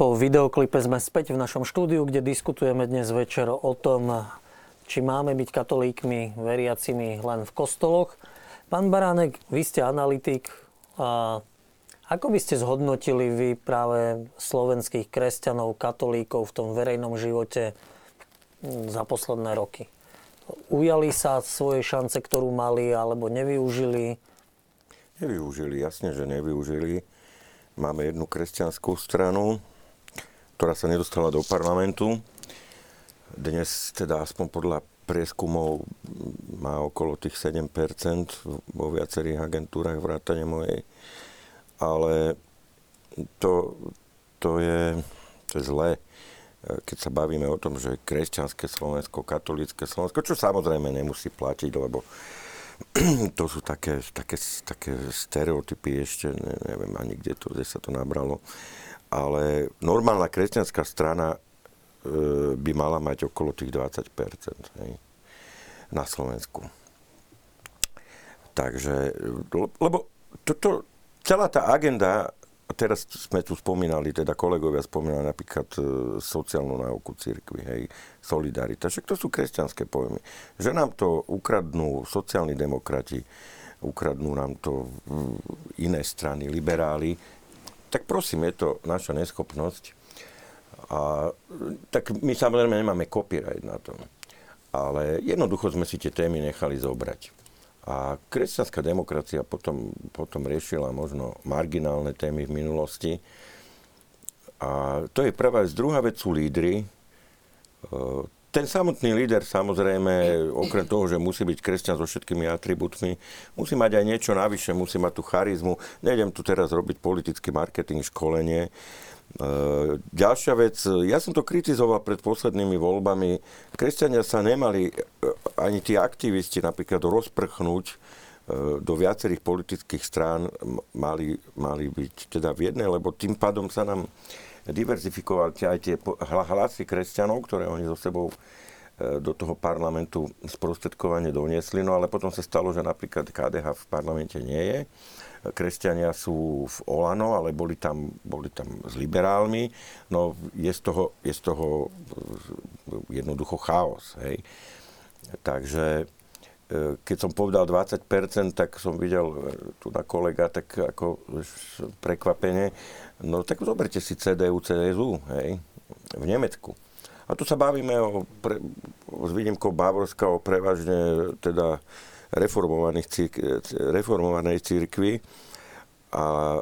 Speaker 1: Po videoklipe sme späť v našom štúdiu, kde diskutujeme dnes večer o tom, či máme byť katolíkmi, veriacimi len v kostoloch. Pán Baránek, vy ste analytik. A ako by ste zhodnotili vy práve slovenských kresťanov, katolíkov v tom verejnom živote za posledné roky? Ujali sa svoje šance, ktorú mali, alebo nevyužili?
Speaker 2: Nevyužili, jasne, že nevyužili. Máme jednu kresťanskú stranu, ktorá sa nedostala do parlamentu. Dnes teda aspoň podľa prieskumov má okolo tých 7% vo viacerých agentúrach vrátane mojej. Ale to, to, je, to je zlé, keď sa bavíme o tom, že kresťanské Slovensko, katolické Slovensko, čo samozrejme nemusí platiť, lebo to sú také, také, také stereotypy ešte, neviem ani kde, to, kde sa to nabralo ale normálna kresťanská strana e, by mala mať okolo tých 20 hej, na Slovensku. Takže, lebo toto, celá tá agenda, teraz sme tu spomínali, teda kolegovia spomínali napríklad e, sociálnu náuku církvy, hej, solidarita, však to sú kresťanské pojmy. Že nám to ukradnú sociálni demokrati, ukradnú nám to iné strany, liberáli, tak prosím, je to naša neschopnosť. A, tak my samozrejme nemáme copyright na tom. Ale jednoducho sme si tie témy nechali zobrať. A kresťanská demokracia potom, potom riešila možno marginálne témy v minulosti. A to je prvá vec. Druhá vec sú lídry. Ten samotný líder samozrejme, okrem toho, že musí byť kresťan so všetkými atribútmi, musí mať aj niečo navyše, musí mať tú charizmu. Nejdem tu teraz robiť politický marketing, školenie. E, ďalšia vec, ja som to kritizoval pred poslednými voľbami. Kresťania sa nemali, e, ani tí aktivisti napríklad rozprchnúť e, do viacerých politických strán, mali, mali byť teda v jednej, lebo tým pádom sa nám diverzifikovali aj tie hlasy kresťanov, ktoré oni so sebou e, do toho parlamentu sprostredkovane doniesli. No ale potom sa stalo, že napríklad KDH v parlamente nie je. Kresťania sú v Olano, ale boli tam, boli tam s liberálmi. No je z toho, je z toho jednoducho chaos. Hej. Takže e, keď som povedal 20%, tak som videl e, tu na kolega tak ako prekvapenie, No tak zoberte si CDU, CSU, hej, v Nemecku. A tu sa bavíme o, pre, s výnimkou Bávorska o prevažne teda reformovaných círk, reformovanej církvi. A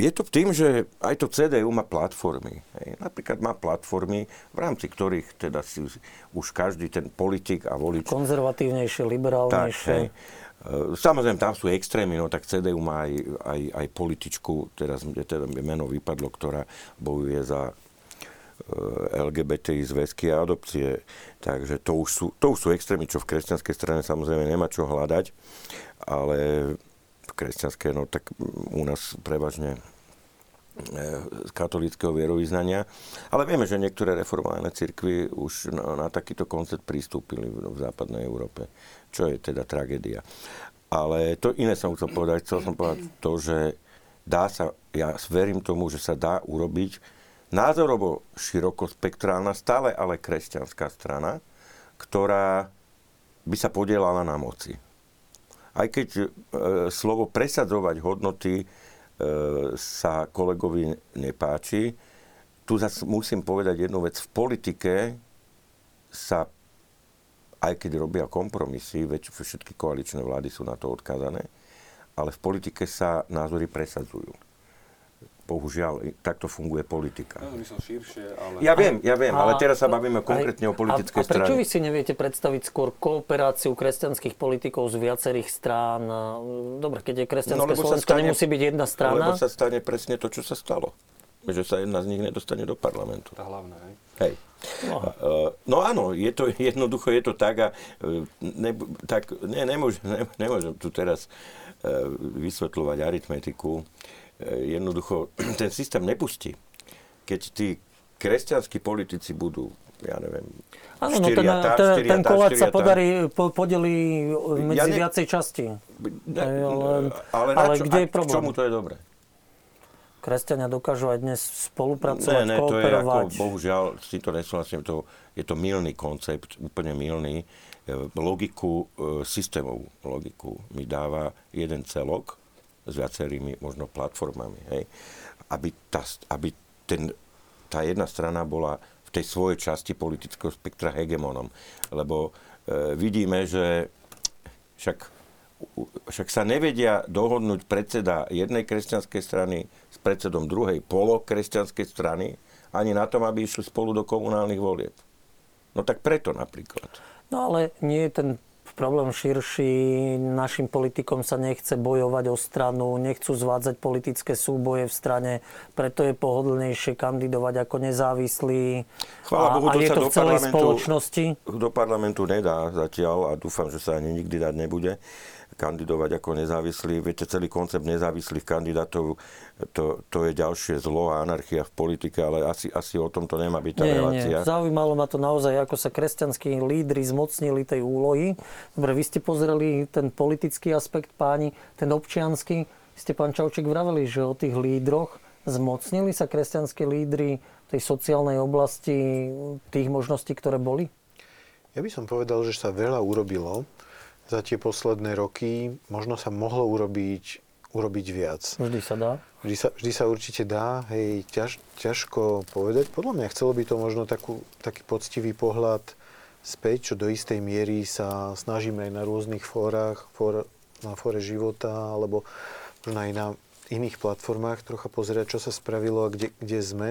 Speaker 2: je to tým, že aj to CDU má platformy. Hej. Napríklad má platformy, v rámci ktorých teda si už každý ten politik a volič...
Speaker 1: Konzervatívnejšie, liberálnejšie. Tak, hej.
Speaker 2: E, samozrejme, tam sú extrémy, no tak CDU má aj, aj, aj političku, teraz teda meno vypadlo, ktorá bojuje za e, LGBTI zväzky a adopcie. Takže to už, sú, to už sú extrémy, čo v kresťanskej strane samozrejme nemá čo hľadať, ale v kresťanskej, no tak u nás prevažne z e, katolického vierovýznania. Ale vieme, že niektoré reformované cirkvy už na, na takýto koncept pristúpili v, v západnej Európe čo je teda tragédia. Ale to iné som chcel povedať. Chcel som povedať to, že dá sa, ja verím tomu, že sa dá urobiť názorovo širokospektrálna, stále ale kresťanská strana, ktorá by sa podielala na moci. Aj keď e, slovo presadzovať hodnoty e, sa kolegovi nepáči, tu zase musím povedať jednu vec. V politike sa aj keď robia kompromisy, veď všetky koaličné vlády sú na to odkázané, ale v politike sa názory presadzujú. Bohužiaľ, takto funguje politika.
Speaker 4: No, širšie, ale...
Speaker 2: Ja viem, ja viem, a, ale teraz sa bavíme konkrétne o politickej strane.
Speaker 1: A prečo vy si neviete predstaviť skôr kooperáciu kresťanských politikov z viacerých strán? Dobre, keď je kresťanské no, Slovensko, stane, nemusí byť jedna strana.
Speaker 2: Lebo sa stane presne to, čo sa stalo. Že sa jedna z nich nedostane do parlamentu.
Speaker 4: Tá hlavná, hej?
Speaker 2: Hej. No. no áno, je to, jednoducho je to tak a e, ne, tak, ne, nemôžem, ne, nemôžem tu teraz e, vysvetľovať aritmetiku. Jednoducho ten systém nepustí. Keď tí kresťanskí politici budú ja neviem,
Speaker 1: Áno, no ten, tá, ten, ten koláč sa podarí, po, podelí medzi ja ne... viacej časti.
Speaker 2: Ne, ale, ale, ale čo, kde je problém? K čomu to je dobré?
Speaker 1: Kresťania dokážu aj dnes spolupracovať,
Speaker 2: ne, ne,
Speaker 1: kooperovať.
Speaker 2: to je ako, bohužiaľ, s týmto nesúhlasím, to, je to milný koncept, úplne milný. E, logiku, e, systémovú logiku mi dáva jeden celok s viacerými možno platformami, hej, aby, tá, aby ten, tá jedna strana bola v tej svojej časti politického spektra hegemonom. Lebo e, vidíme, že však, však sa nevedia dohodnúť predseda jednej kresťanskej strany s predsedom druhej polokresťanskej strany ani na tom, aby išli spolu do komunálnych volieb. No tak preto napríklad.
Speaker 1: No ale nie je ten problém širší. Našim politikom sa nechce bojovať o stranu, nechcú zvádzať politické súboje v strane, preto je pohodlnejšie kandidovať ako nezávislý.
Speaker 2: Chvála
Speaker 1: a,
Speaker 2: Bohu,
Speaker 1: a
Speaker 2: to
Speaker 1: je to v celej spoločnosti.
Speaker 2: Do parlamentu nedá zatiaľ a dúfam, že sa ani nikdy dať nebude kandidovať ako nezávislý. Viete, celý koncept nezávislých kandidátov, to, to je ďalšie zlo a anarchia v politike, ale asi, asi o tom to nemá byť tá
Speaker 1: nie,
Speaker 2: relácia.
Speaker 1: Nie. Zaujímalo ma to naozaj, ako sa kresťanskí lídry zmocnili tej úlohy. Dobre, vy ste pozreli ten politický aspekt páni, ten občiansky. Ste, pán Čauček, vraveli, že o tých lídroch zmocnili sa kresťanské lídry tej sociálnej oblasti, tých možností, ktoré boli?
Speaker 3: Ja by som povedal, že sa veľa urobilo za tie posledné roky. Možno sa mohlo urobiť, urobiť viac.
Speaker 1: Vždy sa dá.
Speaker 3: Vždy sa, vždy sa určite dá, hej, ťaž, ťažko povedať. Podľa mňa chcelo by to možno takú, taký poctivý pohľad späť, čo do istej miery sa snažíme aj na rôznych fórach, fór, na fóre života, alebo možno aj na iných platformách trocha pozerať, čo sa spravilo a kde, kde sme.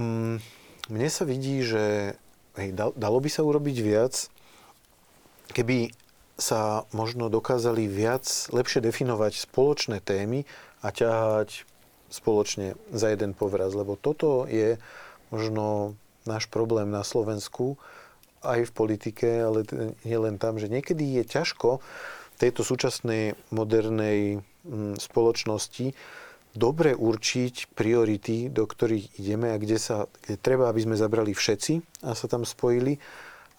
Speaker 3: Mm, mne sa vidí, že hej, dalo by sa urobiť viac, keby sa možno dokázali viac, lepšie definovať spoločné témy a ťahať spoločne za jeden povraz. Lebo toto je možno náš problém na Slovensku, aj v politike, ale nie len tam, že niekedy je ťažko tejto súčasnej modernej mm, spoločnosti dobre určiť priority, do ktorých ideme a kde sa kde treba, aby sme zabrali všetci a sa tam spojili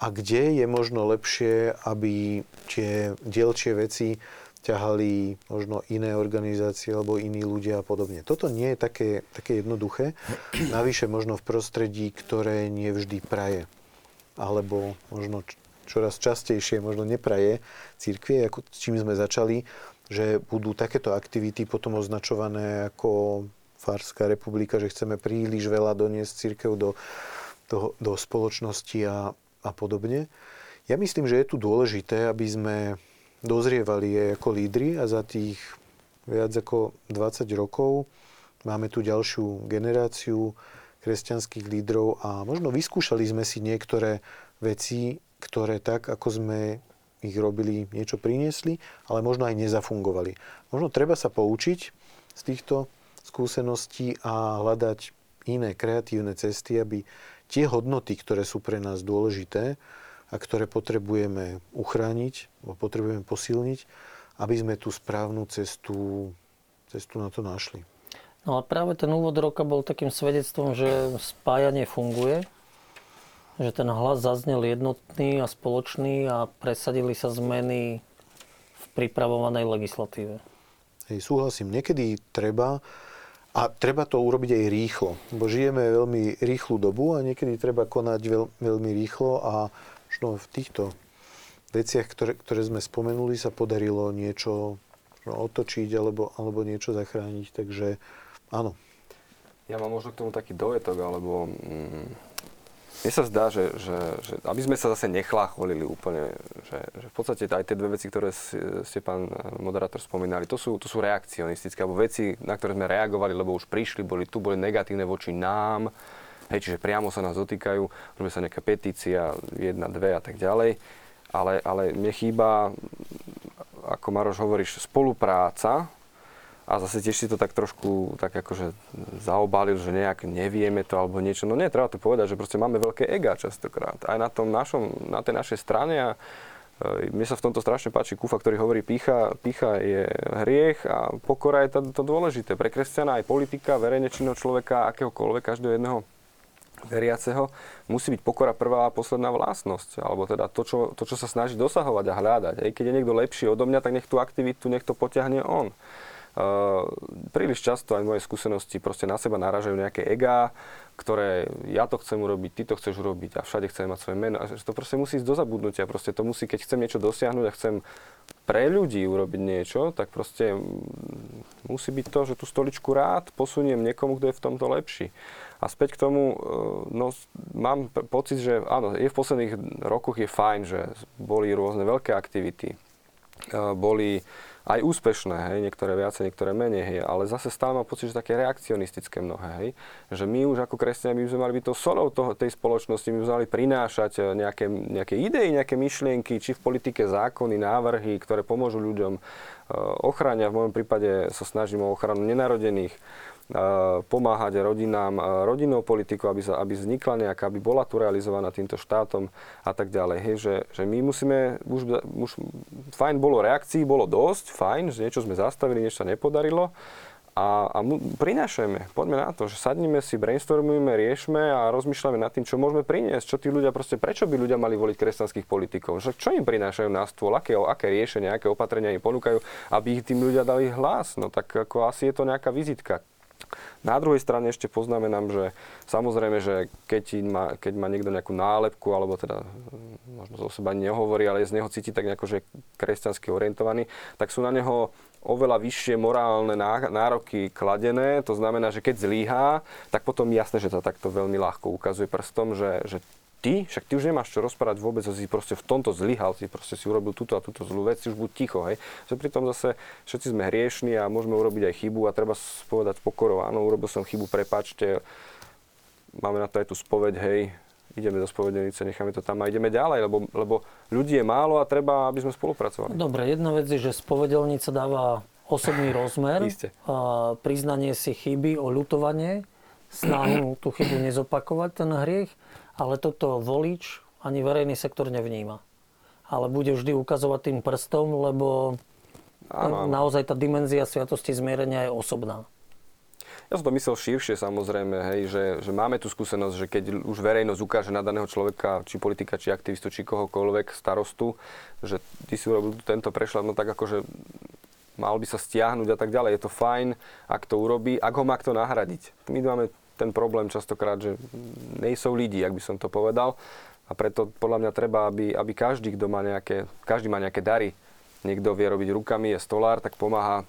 Speaker 3: a kde je možno lepšie, aby tie dielčie veci ťahali možno iné organizácie alebo iní ľudia a podobne. Toto nie je také, také jednoduché. Navyše možno v prostredí, ktoré nie vždy praje. Alebo možno čoraz častejšie možno nepraje církvie, ako s čím sme začali, že budú takéto aktivity potom označované ako Farská republika, že chceme príliš veľa doniesť církev do, do, do spoločnosti a a podobne. Ja myslím, že je tu dôležité, aby sme dozrievali aj ako lídry a za tých viac ako 20 rokov máme tu ďalšiu generáciu kresťanských lídrov a možno vyskúšali sme si niektoré veci, ktoré tak, ako sme ich robili, niečo priniesli, ale možno aj nezafungovali. Možno treba sa poučiť z týchto skúseností a hľadať iné kreatívne cesty, aby tie hodnoty, ktoré sú pre nás dôležité a ktoré potrebujeme uchrániť, potrebujeme posilniť, aby sme tú správnu cestu, cestu na to našli.
Speaker 1: No a práve ten úvod roka bol takým svedectvom, že spájanie funguje, že ten hlas zaznel jednotný a spoločný a presadili sa zmeny v pripravovanej legislatíve.
Speaker 3: Hej, súhlasím. Niekedy treba a treba to urobiť aj rýchlo, bo žijeme veľmi rýchlu dobu a niekedy treba konať veľ, veľmi rýchlo a možno v týchto veciach, ktoré, ktoré sme spomenuli, sa podarilo niečo otočiť alebo, alebo niečo zachrániť. Takže áno.
Speaker 4: Ja mám možno k tomu taký dojetok, alebo mm, mne sa zdá, že, že, že aby sme sa zase nechlácholili úplne, že, že v podstate aj tie dve veci, ktoré ste pán moderátor spomínali, to sú, to sú reakcionistické, alebo veci, na ktoré sme reagovali, lebo už prišli, boli tu, boli negatívne voči nám, hej, čiže priamo sa nás dotýkajú, robí sa nejaká petícia, jedna, dve a tak ďalej, ale, ale mne chýba, ako Maroš hovoríš, spolupráca a zase tiež si to tak trošku tak akože zaobalil, že nejak nevieme to alebo niečo. No nie, treba to povedať, že proste máme veľké ega častokrát. Aj na tom našom, na tej našej strane a e, mne sa v tomto strašne páči Kufa, ktorý hovorí, pícha, pícha je hriech a pokora je to, to dôležité. Pre kresťana aj politika, verejne činného človeka, akéhokoľvek, každého jedného veriaceho, musí byť pokora prvá a posledná vlastnosť. Alebo teda to, čo, to, čo sa snaží dosahovať a hľadať. Aj keď je niekto lepší odo mňa, tak nech tú aktivitu, nech to potiahne on. Uh, príliš často aj moje skúsenosti proste na seba naražajú nejaké egá, ktoré ja to chcem urobiť, ty to chceš urobiť a všade chcem mať svoje meno. A to proste musí ísť do zabudnutia. Proste to musí, keď chcem niečo dosiahnuť a chcem pre ľudí urobiť niečo, tak proste musí byť to, že tú stoličku rád posuniem niekomu, kto je v tomto lepší. A späť k tomu, e, no, mám pocit, že áno, je v posledných rokoch je fajn, že boli rôzne veľké aktivity, e, boli aj úspešné, hej, niektoré viacej, niektoré menej, hej, ale zase stále mám pocit, že také reakcionistické mnohé, hej, že my už ako kresťania by sme mali byť to solou toho, tej spoločnosti, my by sme mali prinášať e, nejaké, nejaké idei, nejaké myšlienky, či v politike zákony, návrhy, ktoré pomôžu ľuďom ochráňa. V môjom prípade sa snažím o ochranu nenarodených, pomáhať rodinám, rodinnou politikou, aby, sa, aby vznikla nejaká, aby bola tu realizovaná týmto štátom a tak ďalej. Hej, že, že my musíme, už, už fajn bolo reakcií, bolo dosť, fajn, že niečo sme zastavili, niečo sa nepodarilo, a, a mu, prinášajme, poďme na to, že sadnime si, brainstormujeme, riešme a rozmýšľame nad tým, čo môžeme priniesť, čo tí ľudia proste, prečo by ľudia mali voliť kresťanských politikov, že čo im prinášajú na stôl, aké, aké riešenia, aké opatrenia im ponúkajú, aby ich tým ľudia dali hlas. No tak ako asi je to nejaká vizitka. Na druhej strane ešte poznamenám, že samozrejme, že keď má, keď má niekto nejakú nálepku, alebo teda hm, možno zo seba nehovorí, ale z neho cíti tak nejako, že je kresťansky orientovaný, tak sú na neho oveľa vyššie morálne nároky kladené. To znamená, že keď zlíhá, tak potom jasné, že to takto veľmi ľahko ukazuje prstom, že, že ty, však ty už nemáš čo rozprávať vôbec, si proste v tomto zlyhal, si proste si urobil túto a túto zlú vec, si už buď ticho, hej. Že pritom zase všetci sme hriešni a môžeme urobiť aj chybu a treba povedať pokorov, áno, urobil som chybu, prepačte, máme na to aj tú spoveď, hej, ideme do spovedenice, necháme to tam a ideme ďalej, lebo, lebo ľudí je málo a treba, aby sme spolupracovali.
Speaker 1: Dobre, jedna vec je, že spovedelnica dáva osobný rozmer, a priznanie si chyby, oľutovanie, snahu tú chybu nezopakovať, ten hriech ale toto volič ani verejný sektor nevníma. Ale bude vždy ukazovať tým prstom, lebo áno, áno. naozaj tá dimenzia sviatosti zmierenia je osobná.
Speaker 4: Ja som to myslel širšie samozrejme, hej, že, že máme tu skúsenosť, že keď už verejnosť ukáže na daného človeka, či politika, či aktivistu, či kohokoľvek, starostu, že ty si urobil tento prešľad, no tak akože mal by sa stiahnuť a tak ďalej. Je to fajn, ak to urobí, ak ho má kto nahradiť. My máme ten problém častokrát, že nejsou lidi, ak by som to povedal. A preto podľa mňa treba, aby, aby každý, kto má nejaké, každý má nejaké dary, niekto vie robiť rukami, je stolár, tak pomáha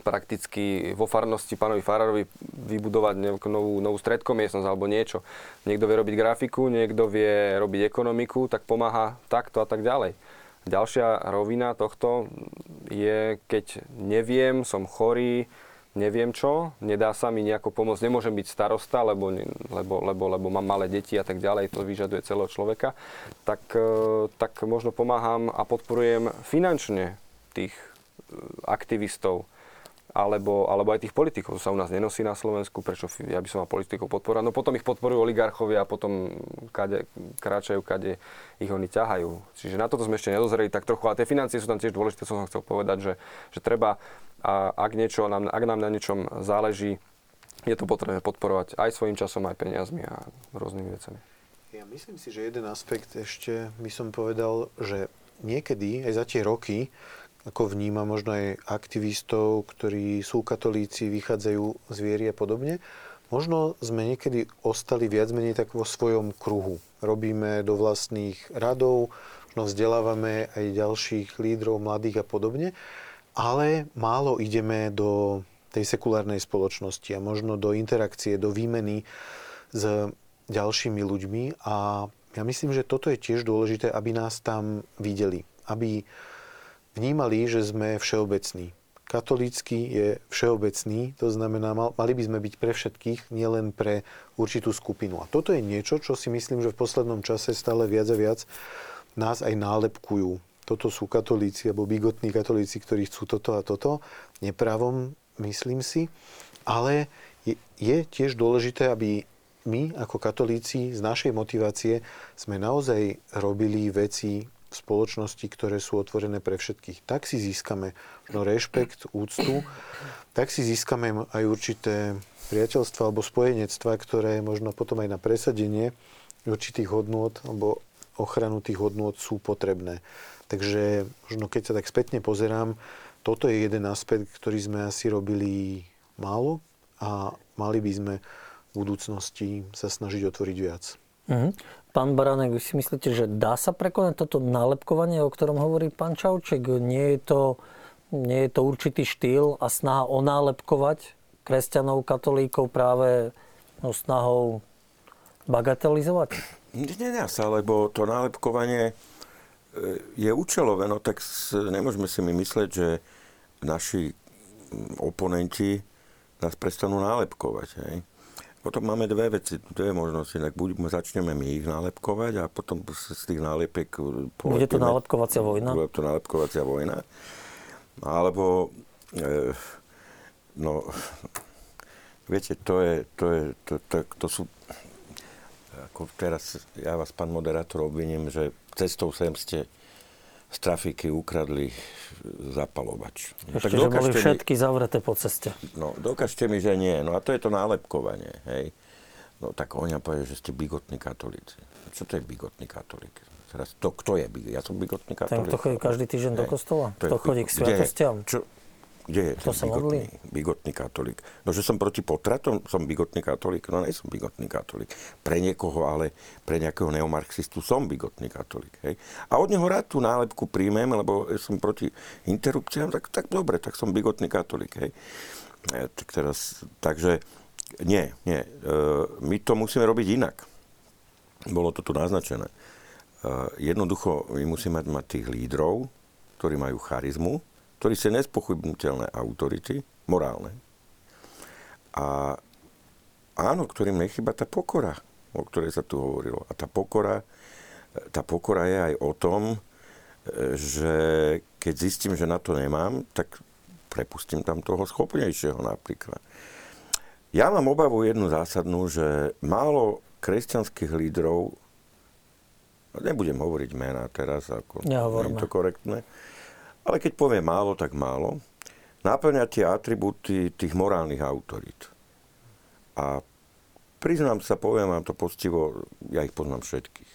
Speaker 4: prakticky vo farnosti pánovi Farárovi vybudovať novú, novú stredkomiestnosť alebo niečo. Niekto vie robiť grafiku, niekto vie robiť ekonomiku, tak pomáha takto a tak ďalej. Ďalšia rovina tohto je, keď neviem, som chorý, neviem čo, nedá sa mi nejako pomôcť, nemôžem byť starosta, lebo, lebo, lebo, lebo mám malé deti a tak ďalej, to vyžaduje celého človeka, tak, e, tak možno pomáham a podporujem finančne tých e, aktivistov, alebo, alebo aj tých politikov. To sa u nás nenosí na Slovensku, prečo ja by som mal politikov podporovať. No potom ich podporujú oligarchovia a potom kade, kráčajú, kade ich oni ťahajú. Čiže na toto sme ešte nedozreli tak trochu, ale tie financie sú tam tiež dôležité, som chcel povedať, že, že treba a ak, niečo nám, ak nám na niečom záleží, je to potrebné podporovať aj svojim časom, aj peniazmi a rôznymi vecami.
Speaker 3: Ja myslím si, že jeden aspekt ešte by som povedal, že niekedy aj za tie roky, ako vníma možno aj aktivistov, ktorí sú katolíci, vychádzajú z viery a podobne, možno sme niekedy ostali viac menej tak vo svojom kruhu. Robíme do vlastných radov, možno vzdelávame aj ďalších lídrov, mladých a podobne ale málo ideme do tej sekulárnej spoločnosti a možno do interakcie, do výmeny s ďalšími ľuďmi a ja myslím, že toto je tiež dôležité, aby nás tam videli, aby vnímali, že sme všeobecní. Katolícky je všeobecný, to znamená, mali by sme byť pre všetkých, nielen pre určitú skupinu. A toto je niečo, čo si myslím, že v poslednom čase stále viac a viac nás aj nálepkujú toto sú katolíci alebo bigotní katolíci, ktorí chcú toto a toto. Nepravom, myslím si. Ale je, je tiež dôležité, aby my ako katolíci z našej motivácie sme naozaj robili veci v spoločnosti, ktoré sú otvorené pre všetkých. Tak si získame no, rešpekt, úctu, tak si získame aj určité priateľstva alebo spojenectva, ktoré možno potom aj na presadenie určitých hodnôt alebo ochranu tých hodnôt sú potrebné. Takže možno keď sa tak spätne pozerám, toto je jeden aspekt, ktorý sme asi robili málo a mali by sme v budúcnosti sa snažiť otvoriť viac.
Speaker 1: Uh-huh. Pán Baranek, vy si myslíte, že dá sa prekonať toto nálepkovanie, o ktorom hovorí pán Čauček? Nie je to, nie je to určitý štýl a snaha onálepkovať kresťanov, katolíkov práve no, snahou bagatelizovať?
Speaker 2: Nedá sa, lebo to nálepkovanie je účelové, no tak nemôžeme si my mysleť, že naši oponenti nás prestanú nálepkovať. Hej. Potom máme dve veci, dve možnosti. Tak buď začneme my ich nálepkovať a potom z tých nálepek
Speaker 1: Bude to nálepkovacia vojna?
Speaker 2: Bude to nálepkovacia vojna. Alebo e, no, viete, to je, to je, to, to, to sú ako teraz ja vás, pán moderátor, obviním, že cestou sem ste z trafiky ukradli zapalovač.
Speaker 1: Ešte, tak že boli všetky mi, zavreté po ceste.
Speaker 2: No, dokážte mi, že nie. No a to je to nálepkovanie, hej. No tak oni povie, že ste bigotní katolíci. Čo to je bigotný katolík? Teraz to, kto je bigotný? Ja som bigotný katolík.
Speaker 1: Ten, kto chodí každý týždeň hej. do kostola? Kto chodí k sviatostiam? Čo,
Speaker 2: kde je to ten bigotný, bigotný katolík? No, že som proti potratom, som bigotný katolík? No, nie som bigotný katolík. Pre niekoho, ale pre nejakého neomarxistu som bigotný katolík. Hej? A od neho rád tú nálepku príjmem, lebo som proti interrupciám, tak, tak dobre, tak som bigotný katolík. Hej? E, tak teraz, takže nie, nie. E, my to musíme robiť inak. Bolo to tu naznačené. E, jednoducho, my musíme mať, mať tých lídrov, ktorí majú charizmu, ktorí sú nespochybniteľné autority, morálne. A áno, ktorým nechyba tá pokora, o ktorej sa tu hovorilo. A tá pokora, tá pokora je aj o tom, že keď zistím, že na to nemám, tak prepustím tam toho schopnejšieho napríklad. Ja mám obavu jednu zásadnú, že málo kresťanských lídrov, nebudem hovoriť mená teraz, ako nie je to korektné, ale keď poviem málo, tak málo. Naplňa tie atribúty tých morálnych autorít. A priznám sa, poviem vám to postivo, ja ich poznám všetkých.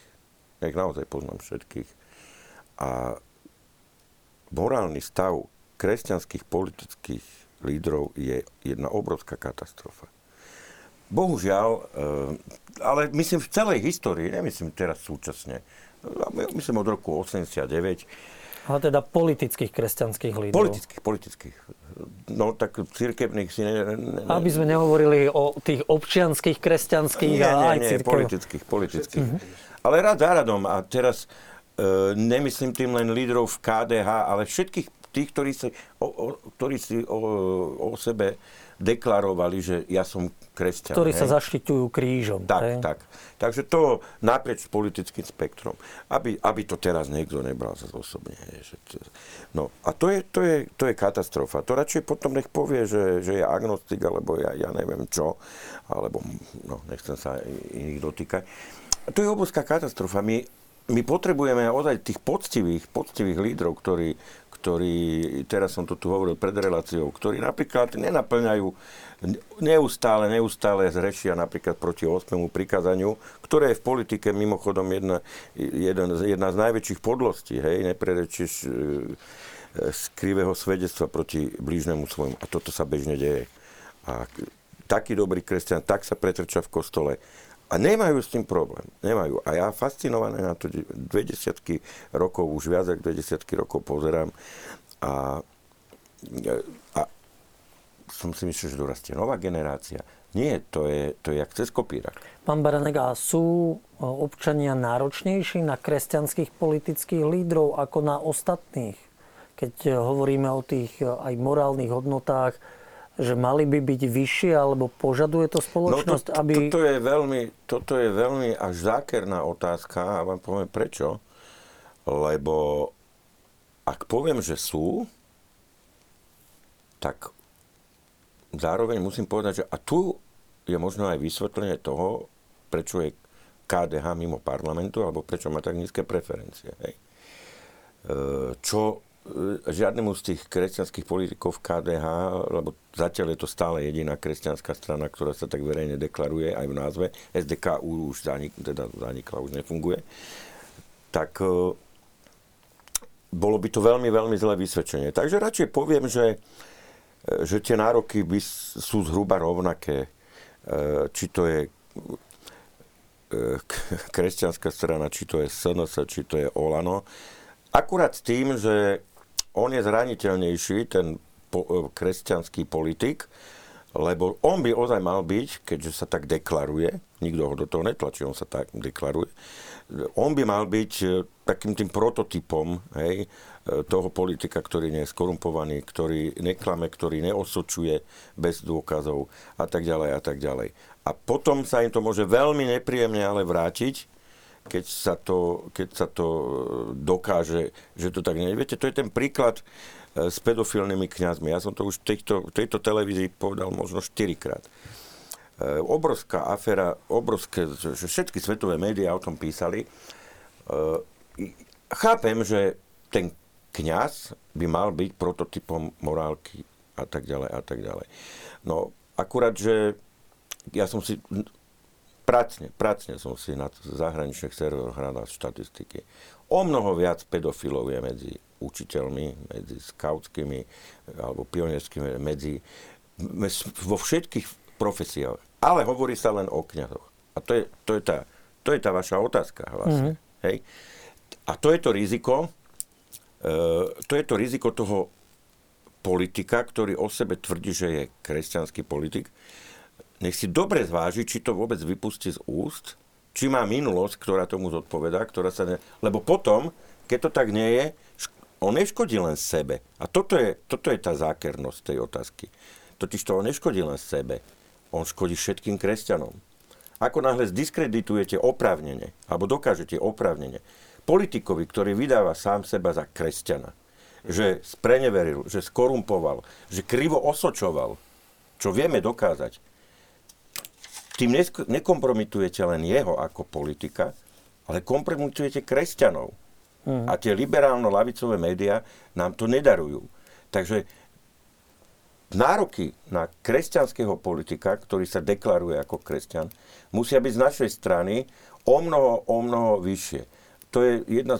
Speaker 2: Ja ich naozaj poznám všetkých. A morálny stav kresťanských politických lídrov je jedna obrovská katastrofa. Bohužiaľ, eh, ale myslím v celej histórii, nemyslím teraz súčasne, myslím od roku 89,
Speaker 1: ale teda politických kresťanských lídrov.
Speaker 2: Politických, politických. No tak církevných si... Ne,
Speaker 1: ne, ne. Aby sme nehovorili o tých občianských, kresťanských nie, a aj nie,
Speaker 2: církev. politických, politických. Mm-hmm. Ale rád za radom. A teraz e, nemyslím tým len lídrov v KDH, ale všetkých tých, ktorí si o, o, ktorí si o, o sebe deklarovali, že ja som kresťan.
Speaker 1: Ktorí hej. sa zaštiťujú krížom.
Speaker 2: Tak, hej. tak. Takže to naprieč politickým spektrom. Aby, aby to teraz niekto nebral za osobne. Hej, no a to je, to, je, to je katastrofa. To radšej potom nech povie, že, že je agnostik, alebo ja, ja neviem čo, alebo no, nechcem sa iných dotýkať. To je obrovská katastrofa. My, my potrebujeme ozaj tých poctivých, poctivých lídrov, ktorí, ktorí, teraz som to tu hovoril pred reláciou, ktorí napríklad nenaplňajú neustále, neustále zrešia napríklad proti 8. prikázaniu, ktoré je v politike mimochodom jedna, jedna, jedna z najväčších podlostí, hej, neprerečiš e, z krivého svedectva proti blížnemu svojmu. A toto sa bežne deje. A taký dobrý kresťan tak sa pretrča v kostole a nemajú s tým problém. Nemajú. A ja fascinované na to dve desiatky rokov, už viac ako dve desiatky rokov pozerám a, a som si myslel, že dorastie nová generácia. Nie, to je, to je jak cez kopírak.
Speaker 1: Pán Baranek, a sú občania náročnejší na kresťanských politických lídrov ako na ostatných? Keď hovoríme o tých aj morálnych hodnotách, že mali by byť vyššie, alebo požaduje to spoločnosť,
Speaker 2: no to,
Speaker 1: aby...
Speaker 2: Toto je, veľmi, toto je veľmi až zákerná otázka a vám poviem prečo. Lebo ak poviem, že sú, tak zároveň musím povedať, že a tu je možno aj vysvetlenie toho, prečo je KDH mimo parlamentu, alebo prečo má tak nízke preferencie. Hej. E, čo žiadnemu z tých kresťanských politikov v KDH, lebo zatiaľ je to stále jediná kresťanská strana, ktorá sa tak verejne deklaruje aj v názve. SDKU už zanik, teda zanikla, už nefunguje. Tak e, bolo by to veľmi, veľmi zlé vysvedčenie. Takže radšej poviem, že, že tie nároky by sú zhruba rovnaké. Či to je kresťanská strana, či to je SNS, či to je Olano. Akurát s tým, že on je zraniteľnejší, ten po, kresťanský politik, lebo on by ozaj mal byť, keďže sa tak deklaruje, nikto ho do toho netlačí, on sa tak deklaruje, on by mal byť e, takým tým prototypom hej, e, toho politika, ktorý nie je skorumpovaný, ktorý neklame, ktorý neosočuje bez dôkazov a tak ďalej a tak ďalej. A potom sa im to môže veľmi nepríjemne ale vrátiť, keď sa to, keď sa to e, dokáže, že to tak nie. Viete, to je ten príklad s pedofilnými kňazmi. Ja som to už v tejto, v tejto televízii povedal možno 4 krát. E, obrovská aféra, obrovské, že všetky svetové médiá o tom písali. E, chápem, že ten kňaz by mal byť prototypom morálky a tak ďalej a tak ďalej. No, akurát, že ja som si pracne, pracne som si na zahraničných serveroch hľadal štatistiky. O mnoho viac pedofilov je medzi učiteľmi, medzi skautskými alebo pionierskými, medzi, vo všetkých profesiách. Ale hovorí sa len o kňazoch. A to je, to je, tá, to je tá vaša otázka vlastne. Mm-hmm. Hej? A to je to riziko, uh, to je to riziko toho politika, ktorý o sebe tvrdí, že je kresťanský politik. Nech si dobre zváži, či to vôbec vypustí z úst, či má minulosť, ktorá tomu zodpovedá, ktorá sa ne... Lebo potom, keď to tak nie je, on neškodí len sebe. A toto je, toto je tá zákernosť tej otázky. Totiž to on neškodí len sebe on škodí všetkým kresťanom. Ako náhle zdiskreditujete oprávnenie, alebo dokážete oprávnenie, politikovi, ktorý vydáva sám seba za kresťana, že spreneveril, že skorumpoval, že krivo osočoval, čo vieme dokázať, tým nekompromitujete len jeho ako politika, ale kompromitujete kresťanov. Mm. A tie liberálno-lavicové médiá nám to nedarujú. Takže nároky na kresťanského politika, ktorý sa deklaruje ako kresťan, musia byť z našej strany o mnoho, o mnoho vyššie. To je jedna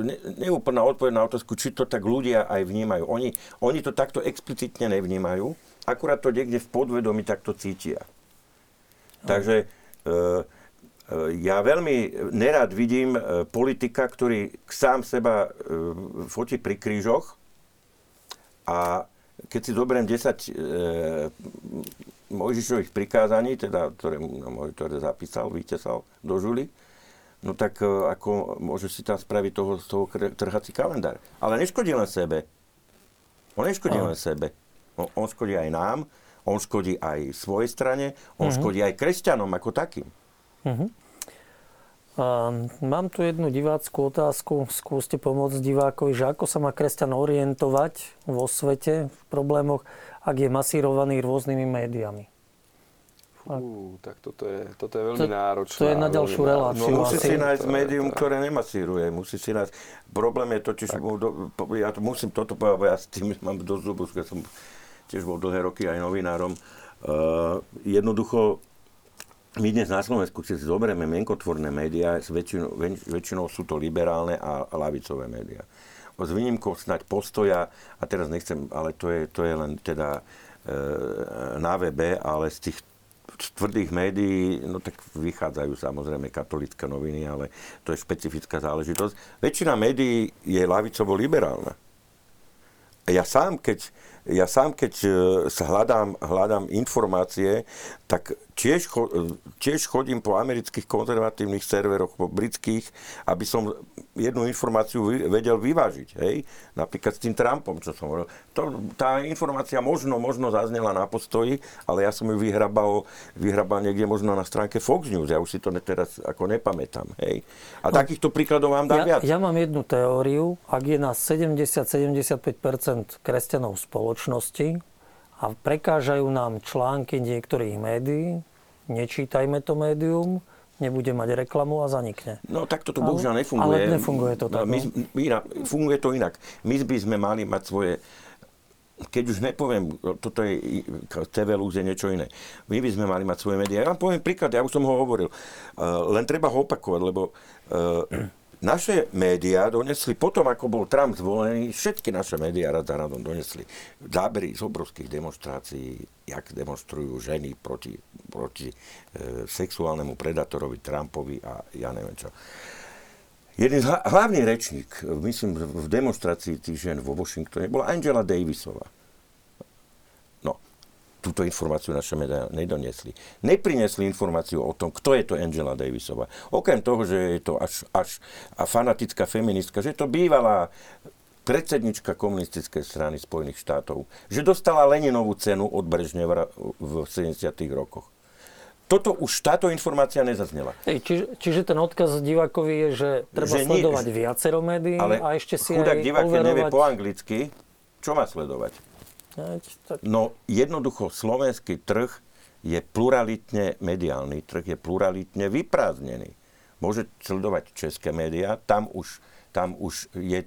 Speaker 2: ne, neúplná odpoveď na otázku, či to tak ľudia aj vnímajú. Oni, oni to takto explicitne nevnímajú, akurát to niekde v podvedomí takto cítia. Takže e, e, ja veľmi nerad vidím e, politika, ktorý sám seba fotí pri krížoch a keď si zoberiem 10 e, Mojžišových prikázaní, teda, ktoré, ktoré zapísal, vytesal do žuly, no tak e, ako môže si tam spraviť toho, z toho trhací kalendár. Ale neškodí len sebe. On neškodí len sebe. On, on škodí aj nám, on škodí aj svojej strane, on uh-huh. škodí aj kresťanom ako takým. Uh-huh.
Speaker 1: Mám tu jednu diváckú otázku. Skúste pomôcť divákovi, že ako sa má kresťan orientovať vo svete v problémoch, ak je masírovaný rôznymi médiami.
Speaker 4: Fú, tak toto je, toto je veľmi to, náročné.
Speaker 1: To je na ďalšiu reláciu.
Speaker 2: No, musí si nájsť médium, ktoré nemasíruje. Musí si nájsť... Problém je totiž, ja to musím toto povedať, ja s tým mám dosť zubu, keď som tiež bol dlhé roky aj novinárom. Uh, jednoducho my dnes na Slovensku, keď si zoberieme mienkotvorné médiá, väčšinou, väčšinou sú to liberálne a, a lavicové médiá. S výnimkou snať postoja, a teraz nechcem, ale to je, to je len teda e, na webe, ale z tých tvrdých médií, no tak vychádzajú samozrejme katolické noviny, ale to je špecifická záležitosť. Väčšina médií je lavicovo-liberálna. Ja sám, keď, ja sám, keď sa hľadám, hľadám informácie, tak tiež, tiež chodím po amerických konzervatívnych serveroch, po britských, aby som jednu informáciu vedel vyvážiť. Hej? Napríklad s tým Trumpom, čo som hovoril. To, tá informácia možno, možno zaznela na postoji, ale ja som ju vyhrabal, vyhrabal niekde možno na stránke Fox News. Ja už si to teraz ako nepamätám. Hej? A no, takýchto príkladov vám dám
Speaker 1: ja,
Speaker 2: viac.
Speaker 1: Ja mám jednu teóriu. Ak je nás 70-75% kresťanov spoločnosti, a prekážajú nám články niektorých médií, nečítajme to médium, nebude mať reklamu a zanikne.
Speaker 2: No tak toto bohužiaľ nefunguje.
Speaker 1: Ale nefunguje to tak.
Speaker 2: No, my, my, funguje to inak. My by sme mali mať svoje keď už nepoviem, toto je TV Lux je niečo iné. My by sme mali mať svoje médiá. Ja vám poviem príklad, ja už som ho hovoril. Uh, len treba ho opakovať, lebo uh, naše médiá donesli, potom ako bol Trump zvolený, všetky naše médiá radom donesli zábery z obrovských demonstrácií, jak demonstrujú ženy proti, proti e, sexuálnemu predatorovi Trumpovi a ja neviem čo. Jeden hlavný rečník, myslím, v demonstrácii tých žen vo Washingtone bola Angela Davisová túto informáciu naše médiá nedoniesli. Neprinesli informáciu o tom, kto je to Angela Davisová. Okrem toho, že je to až, až a fanatická feministka, že je to bývalá predsednička komunistickej strany Spojených štátov, že dostala Leninovú cenu od Brežneva v 70. rokoch. Toto už táto informácia nezaznela.
Speaker 1: Ej, čiže, čiže ten odkaz divákovi je, že treba že sledovať nie, viacero médií
Speaker 2: ale
Speaker 1: a ešte si
Speaker 2: chudák
Speaker 1: aj
Speaker 2: divák,
Speaker 1: overovať...
Speaker 2: nevie po anglicky, čo má sledovať? No jednoducho slovenský trh je pluralitne mediálny, trh je pluralitne vyprázdnený. Môže sledovať české médiá, tam už, tam už je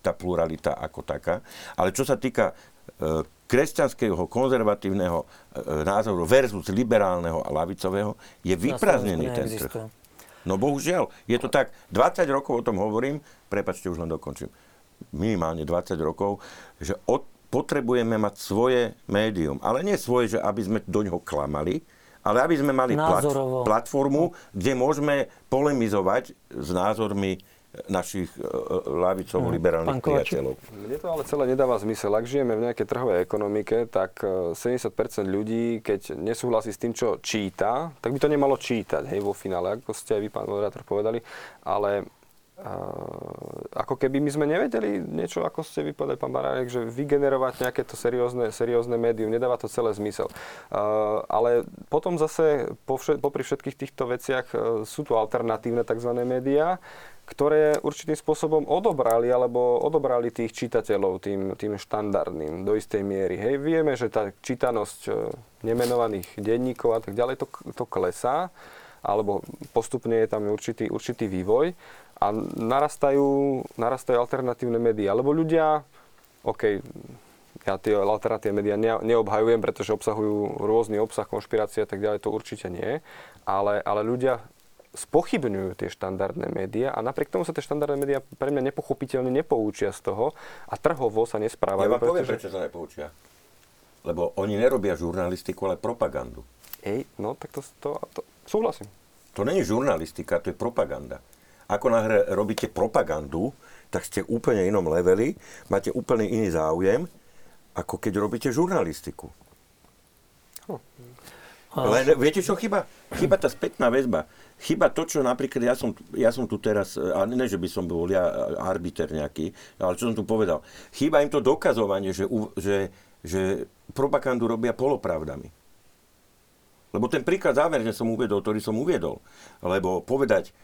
Speaker 2: tá pluralita ako taká. Ale čo sa týka e, kresťanského, konzervatívneho e, názoru versus liberálneho a lavicového, je vyprázdnený ten trh. No bohužiaľ, je to tak. 20 rokov o tom hovorím, prepačte, už len dokončím. Minimálne 20 rokov, že od potrebujeme mať svoje médium. Ale nie svoje, že aby sme do ňoho klamali, ale aby sme mali plat, platformu, kde môžeme polemizovať s názormi našich uh, lavicovo-liberálnych priateľov.
Speaker 4: Mne to ale celé nedáva zmysel. Ak žijeme v nejakej trhovej ekonomike, tak 70% ľudí, keď nesúhlasí s tým, čo číta, tak by to nemalo čítať hej, vo finále, ako ste aj vy, pán moderátor, povedali. Ale ako keby my sme nevedeli niečo, ako ste vypovedali, pán Barárek, že vygenerovať nejaké to seriózne, seriózne médium, nedáva to celé zmysel. Ale potom zase popri všetkých týchto veciach uh, sú tu alternatívne tzv. médiá, ktoré určitým spôsobom odobrali alebo odobrali tých čitateľov tým, tým štandardným do istej miery. Hej, vieme, že tá čítanosť uh, nemenovaných denníkov a tak ďalej to, to klesá alebo postupne je tam určitý, určitý vývoj a narastajú, narastajú alternatívne médiá, lebo ľudia, OK, ja tie alternatívne médiá ne, neobhajujem, pretože obsahujú rôzny obsah, konšpirácie a tak ďalej, to určite nie, ale, ale ľudia spochybňujú tie štandardné médiá a napriek tomu sa tie štandardné médiá pre mňa nepochopiteľne nepoučia z toho a trhovo sa nesprávajú.
Speaker 2: Ja vám pretože... poviem, prečo sa nepoučia. Lebo oni nerobia žurnalistiku, ale propagandu.
Speaker 4: Ej, no tak to, to, to súhlasím.
Speaker 2: To není žurnalistika, to je propaganda. Ako na hre robíte propagandu, tak ste úplne inom leveli, máte úplne iný záujem, ako keď robíte žurnalistiku. Hm. Len viete, čo chyba? Chyba tá spätná väzba. Chyba to, čo napríklad ja som, ja som tu teraz, a ne, že by som bol ja arbiter nejaký, ale čo som tu povedal. Chyba im to dokazovanie, že, že, že propagandu robia polopravdami. Lebo ten príklad zámerne som uviedol, ktorý som uviedol. Lebo povedať,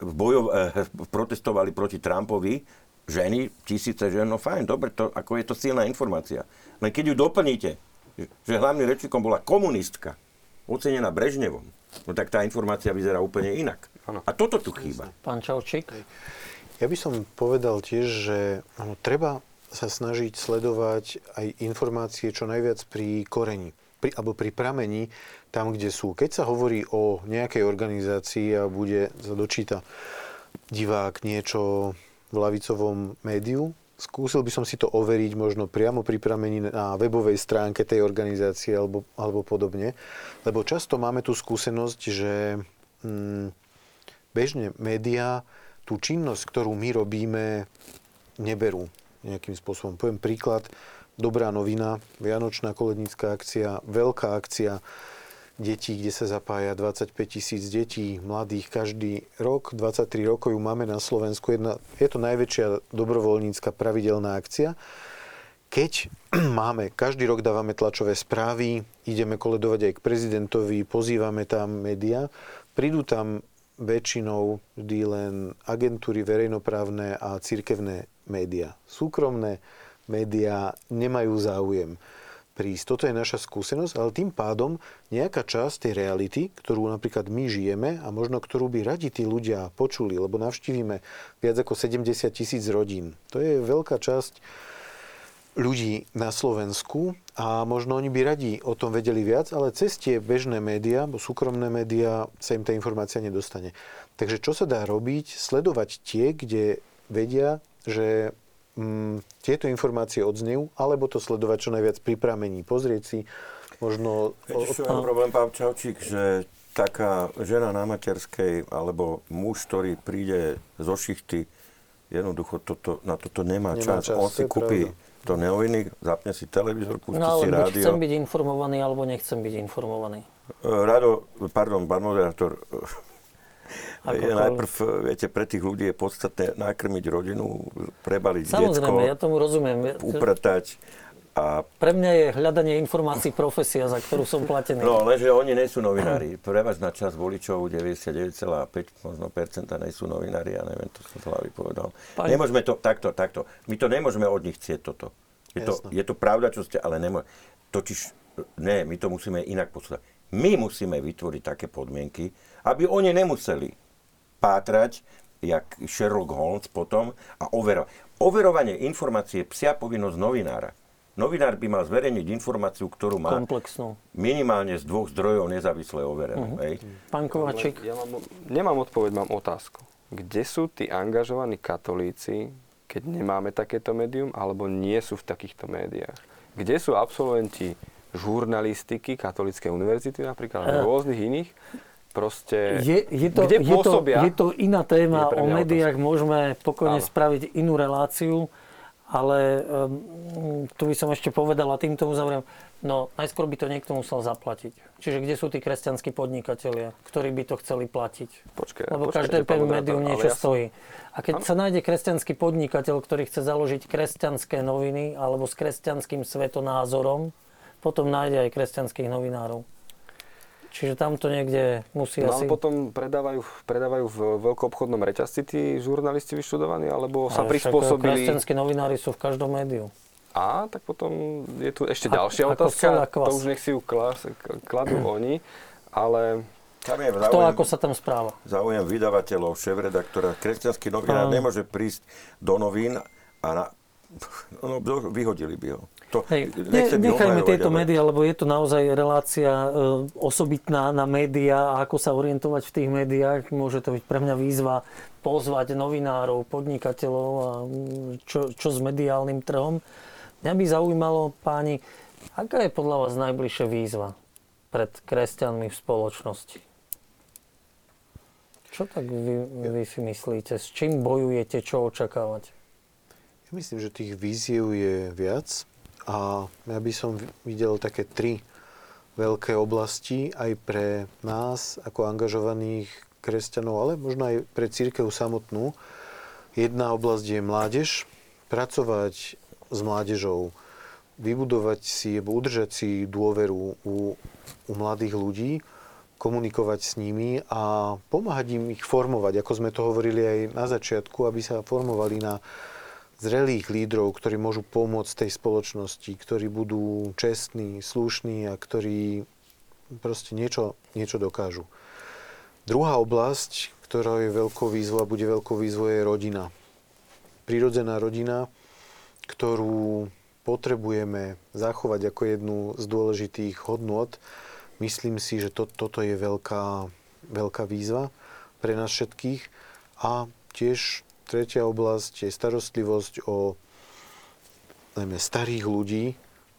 Speaker 2: bojov, eh, protestovali proti Trumpovi ženy, tisíce žen, no fajn, dobre, to, ako je to silná informácia. Len keď ju doplníte, že hlavným rečníkom bola komunistka, ocenená Brežnevom, no tak tá informácia vyzerá úplne inak. Ano. A toto tu chýba.
Speaker 1: Pán Čaučík?
Speaker 3: Ja by som povedal tiež, že ano, treba sa snažiť sledovať aj informácie čo najviac pri koreni pri, alebo pri pramení tam, kde sú. Keď sa hovorí o nejakej organizácii a bude sa dočíta divák niečo v lavicovom médiu, skúsil by som si to overiť možno priamo pri pramení na webovej stránke tej organizácie alebo, alebo podobne. Lebo často máme tú skúsenosť, že mm, bežne médiá tú činnosť, ktorú my robíme, neberú nejakým spôsobom. Poviem príklad, dobrá novina, Vianočná kolednícká akcia, veľká akcia detí, kde sa zapája 25 tisíc detí, mladých každý rok. 23 rokov ju máme na Slovensku. Jedna, je to najväčšia dobrovoľnícka pravidelná akcia. Keď máme, každý rok dávame tlačové správy, ideme koledovať aj k prezidentovi, pozývame tam médiá, prídu tam väčšinou vždy len agentúry verejnoprávne a cirkevné médiá. Súkromné médiá nemajú záujem prísť. Toto je naša skúsenosť, ale tým pádom nejaká časť tej reality, ktorú napríklad my žijeme a možno ktorú by radi tí ľudia počuli, lebo navštívime viac ako 70 tisíc rodín. To je veľká časť ľudí na Slovensku a možno oni by radi o tom vedeli viac, ale cez tie bežné médiá, bo súkromné médiá sa im tá informácia nedostane. Takže čo sa dá robiť? Sledovať tie, kde vedia, že tieto informácie odznejú, alebo to sledovať čo najviac pri pramení. Pozrieť si možno...
Speaker 2: Čo je problém, pán Čaučík, že taká žena na materskej alebo muž, ktorý príde zo šichty, jednoducho toto, na toto nemá, nemá čas. čas. On si kúpi pravda. to noviny, zapne si televízor, pustí no, si rádio.
Speaker 1: chcem byť informovaný, alebo nechcem byť informovaný.
Speaker 2: E, Rado, pardon, pán moderátor, je najprv, viete, pre tých ľudí je podstatné nakrmiť rodinu, prebaliť
Speaker 1: Samozrejme, detsko, ja tomu rozumiem.
Speaker 2: upratať a...
Speaker 1: Pre mňa je hľadanie informácií profesia, za ktorú som platený.
Speaker 2: No, lenže oni nie sú novinári. Prevažná časť voličov, 99,5 možno percenta, nie sú novinári, ja neviem, to som z hlavy povedal. Pani... Nemôžeme to, takto, takto. My to nemôžeme od nich chcieť toto. Je to, je to pravda, čo ste, ale nemôžeme. Totiž, ne, my to musíme inak posúdať. My musíme vytvoriť také podmienky, aby oni nemuseli pátrať, jak Sherlock Holmes potom a overovať. Overovanie informácie je psia povinnosť novinára. Novinár by mal zverejniť informáciu, ktorú má
Speaker 1: Komplexnú.
Speaker 2: minimálne z dvoch zdrojov nezávisle overenú. Uh-huh.
Speaker 1: Pán Kovačík.
Speaker 4: Ja mám, nemám odpoveď, mám otázku. Kde sú tí angažovaní katolíci, keď nemáme takéto médium, alebo nie sú v takýchto médiách? Kde sú absolventi žurnalistiky Katolíckej univerzity napríklad, alebo uh. rôznych iných, proste,
Speaker 1: je, je to,
Speaker 4: kde pôsobia?
Speaker 1: Je to, je to iná téma, o médiách otázka. môžeme pokojne Áno. spraviť inú reláciu ale um, tu by som ešte povedal a týmto uzavriem, no najskôr by to niekto musel zaplatiť. Čiže kde sú tí kresťanskí podnikatelia, ktorí by to chceli platiť?
Speaker 4: Počkej,
Speaker 1: Lebo
Speaker 4: počkej,
Speaker 1: každé médium niečo ja stojí. A keď ano? sa nájde kresťanský podnikateľ, ktorý chce založiť kresťanské noviny alebo s kresťanským svetonázorom, potom nájde aj kresťanských novinárov. Čiže tam to niekde musí
Speaker 4: no,
Speaker 1: asi...
Speaker 4: potom predávajú, predávajú v veľkoobchodnom reťazci tí žurnalisti vyštudovaní, alebo sa Ale prispôsobili...
Speaker 1: Kresťanskí novinári sú v každom médiu.
Speaker 4: A, tak potom je tu ešte a, ďalšia otázka. To už nech si ju kladú oni, ale...
Speaker 1: Tam je záujem, Kto ako sa tam správa?
Speaker 2: Záujem vydavateľov, šéf-redaktora. Kresťanský novinár nemôže prísť do novín a na, no, vyhodili by ho.
Speaker 1: To, Hej, ne, nechajme tieto ale... médiá, lebo je to naozaj relácia e, osobitná na médiá a ako sa orientovať v tých médiách. Môže to byť pre mňa výzva pozvať novinárov, podnikateľov a čo, čo s mediálnym trhom. Mňa by zaujímalo, páni, aká je podľa vás najbližšia výzva pred kresťanmi v spoločnosti? Čo tak vy, vy si myslíte? S čím bojujete? Čo očakávate?
Speaker 3: Ja myslím, že tých víziev je viac. A ja by som videl také tri veľké oblasti aj pre nás ako angažovaných kresťanov, ale možno aj pre církev samotnú. Jedna oblasť je mládež, pracovať s mládežou, vybudovať si, alebo udržať si dôveru u, u mladých ľudí, komunikovať s nimi a pomáhať im ich formovať, ako sme to hovorili aj na začiatku, aby sa formovali na zrelých lídrov, ktorí môžu pomôcť tej spoločnosti, ktorí budú čestní, slušní a ktorí proste niečo, niečo dokážu. Druhá oblasť, ktorá je veľkou výzvou a bude veľkou výzvou, je rodina. Prirodzená rodina, ktorú potrebujeme zachovať ako jednu z dôležitých hodnôt. Myslím si, že to, toto je veľká, veľká výzva pre nás všetkých a tiež Tretia oblasť je starostlivosť o najmä starých ľudí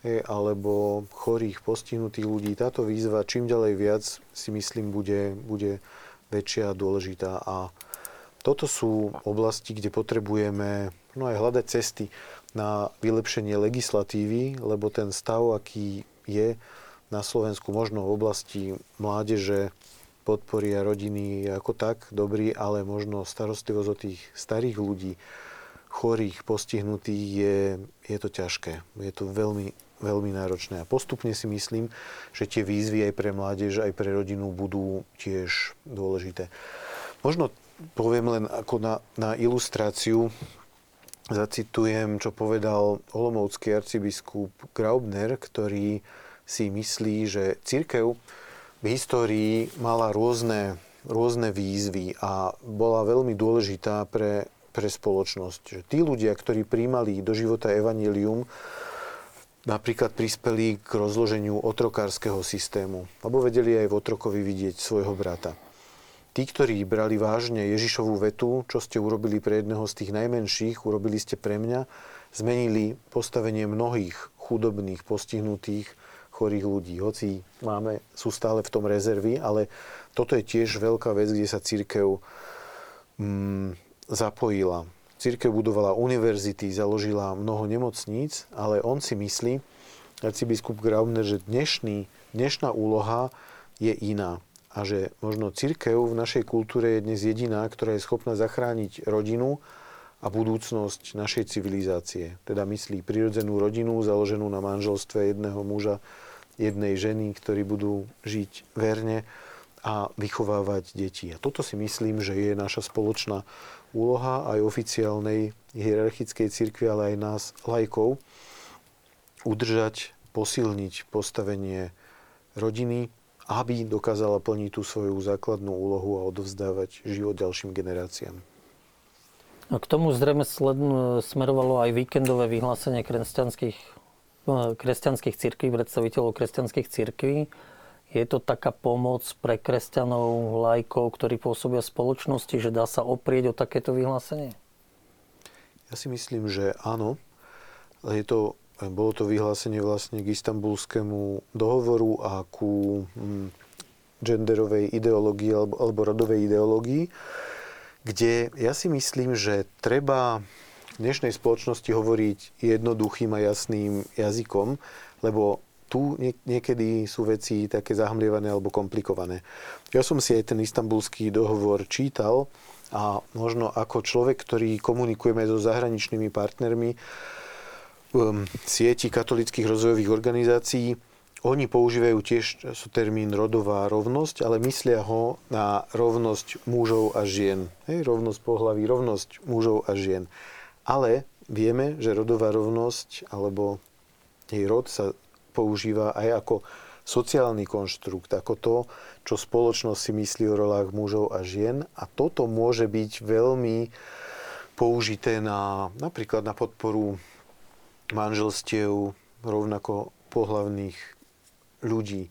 Speaker 3: alebo chorých, postihnutých ľudí. Táto výzva čím ďalej viac si myslím bude, bude väčšia a dôležitá. A toto sú oblasti, kde potrebujeme no aj hľadať cesty na vylepšenie legislatívy, lebo ten stav, aký je na Slovensku možno v oblasti mládeže, podpory a rodiny ako tak dobrý, ale možno starostlivosť o tých starých ľudí, chorých, postihnutých je, je to ťažké. Je to veľmi, veľmi náročné. A postupne si myslím, že tie výzvy aj pre mládež, aj pre rodinu budú tiež dôležité. Možno poviem len ako na, na ilustráciu, zacitujem, čo povedal olomoucký arcibiskup Graubner, ktorý si myslí, že církev v histórii mala rôzne, rôzne výzvy a bola veľmi dôležitá pre, pre spoločnosť. Tí ľudia, ktorí príjmali do života evanilium, napríklad prispeli k rozloženiu otrokárskeho systému, lebo vedeli aj v otrokovi vidieť svojho brata. tí, ktorí brali vážne Ježišovú vetu, čo ste urobili pre jedného z tých najmenších, urobili ste pre mňa, zmenili postavenie mnohých chudobných, postihnutých, chorých ľudí. Hoci máme, sú stále v tom rezervy, ale toto je tiež veľká vec, kde sa církev mm, zapojila. Církev budovala univerzity, založila mnoho nemocníc, ale on si myslí, arcibiskup Graubner, že dnešný, dnešná úloha je iná a že možno církev v našej kultúre je dnes jediná, ktorá je schopná zachrániť rodinu a budúcnosť našej civilizácie. Teda myslí prirodzenú rodinu založenú na manželstve jedného muža, jednej ženy, ktorí budú žiť verne a vychovávať deti. A toto si myslím, že je naša spoločná úloha aj oficiálnej hierarchickej cirkvi, ale aj nás, lajkov, udržať, posilniť postavenie rodiny, aby dokázala plniť tú svoju základnú úlohu a odovzdávať život ďalším generáciám.
Speaker 1: A k tomu zrejme smerovalo aj víkendové vyhlásenie kresťanských, kresťanských církví, predstaviteľov kresťanských církví. Je to taká pomoc pre kresťanov, lajkov, ktorí pôsobia v spoločnosti, že dá sa oprieť o takéto vyhlásenie?
Speaker 3: Ja si myslím, že áno. Je to bolo to vyhlásenie vlastne k istambulskému dohovoru a ku hm, genderovej ideológii alebo, alebo rodovej ideológii, kde ja si myslím, že treba v dnešnej spoločnosti hovoriť jednoduchým a jasným jazykom, lebo tu niekedy sú veci také zahmlievané alebo komplikované. Ja som si aj ten istambulský dohovor čítal a možno ako človek, ktorý komunikujeme so zahraničnými partnermi, um, sieti katolických rozvojových organizácií, oni používajú tiež sú termín rodová rovnosť, ale myslia ho na rovnosť mužov a žien. Hej, rovnosť pohlaví, rovnosť mužov a žien. Ale vieme, že rodová rovnosť alebo jej rod sa používa aj ako sociálny konštrukt, ako to, čo spoločnosť si myslí o rolách mužov a žien. A toto môže byť veľmi použité na, napríklad na podporu manželstiev rovnako pohlavných ľudí.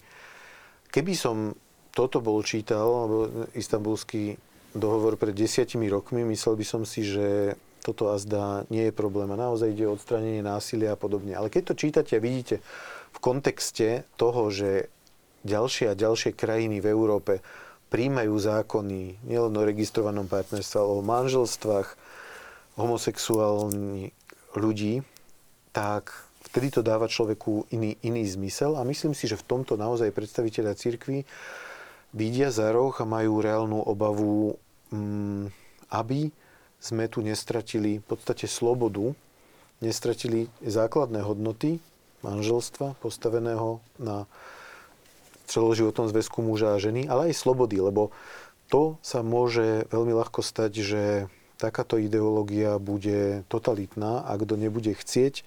Speaker 3: Keby som toto bol čítal, alebo istambulský dohovor pred desiatimi rokmi, myslel by som si, že toto azda nie je problém a naozaj ide o odstranenie násilia a podobne. Ale keď to čítate a vidíte v kontexte toho, že ďalšie a ďalšie krajiny v Európe príjmajú zákony nielen o registrovanom partnerstve, ale o manželstvách homosexuálnych ľudí, tak vtedy to dáva človeku iný, iný zmysel a myslím si, že v tomto naozaj predstaviteľa cirkvi vidia za roh a majú reálnu obavu, mm, aby sme tu nestratili v podstate slobodu, nestratili základné hodnoty manželstva postaveného na celoživotnom zväzku muža a ženy, ale aj slobody, lebo to sa môže veľmi ľahko stať, že takáto ideológia bude totalitná a kto nebude chcieť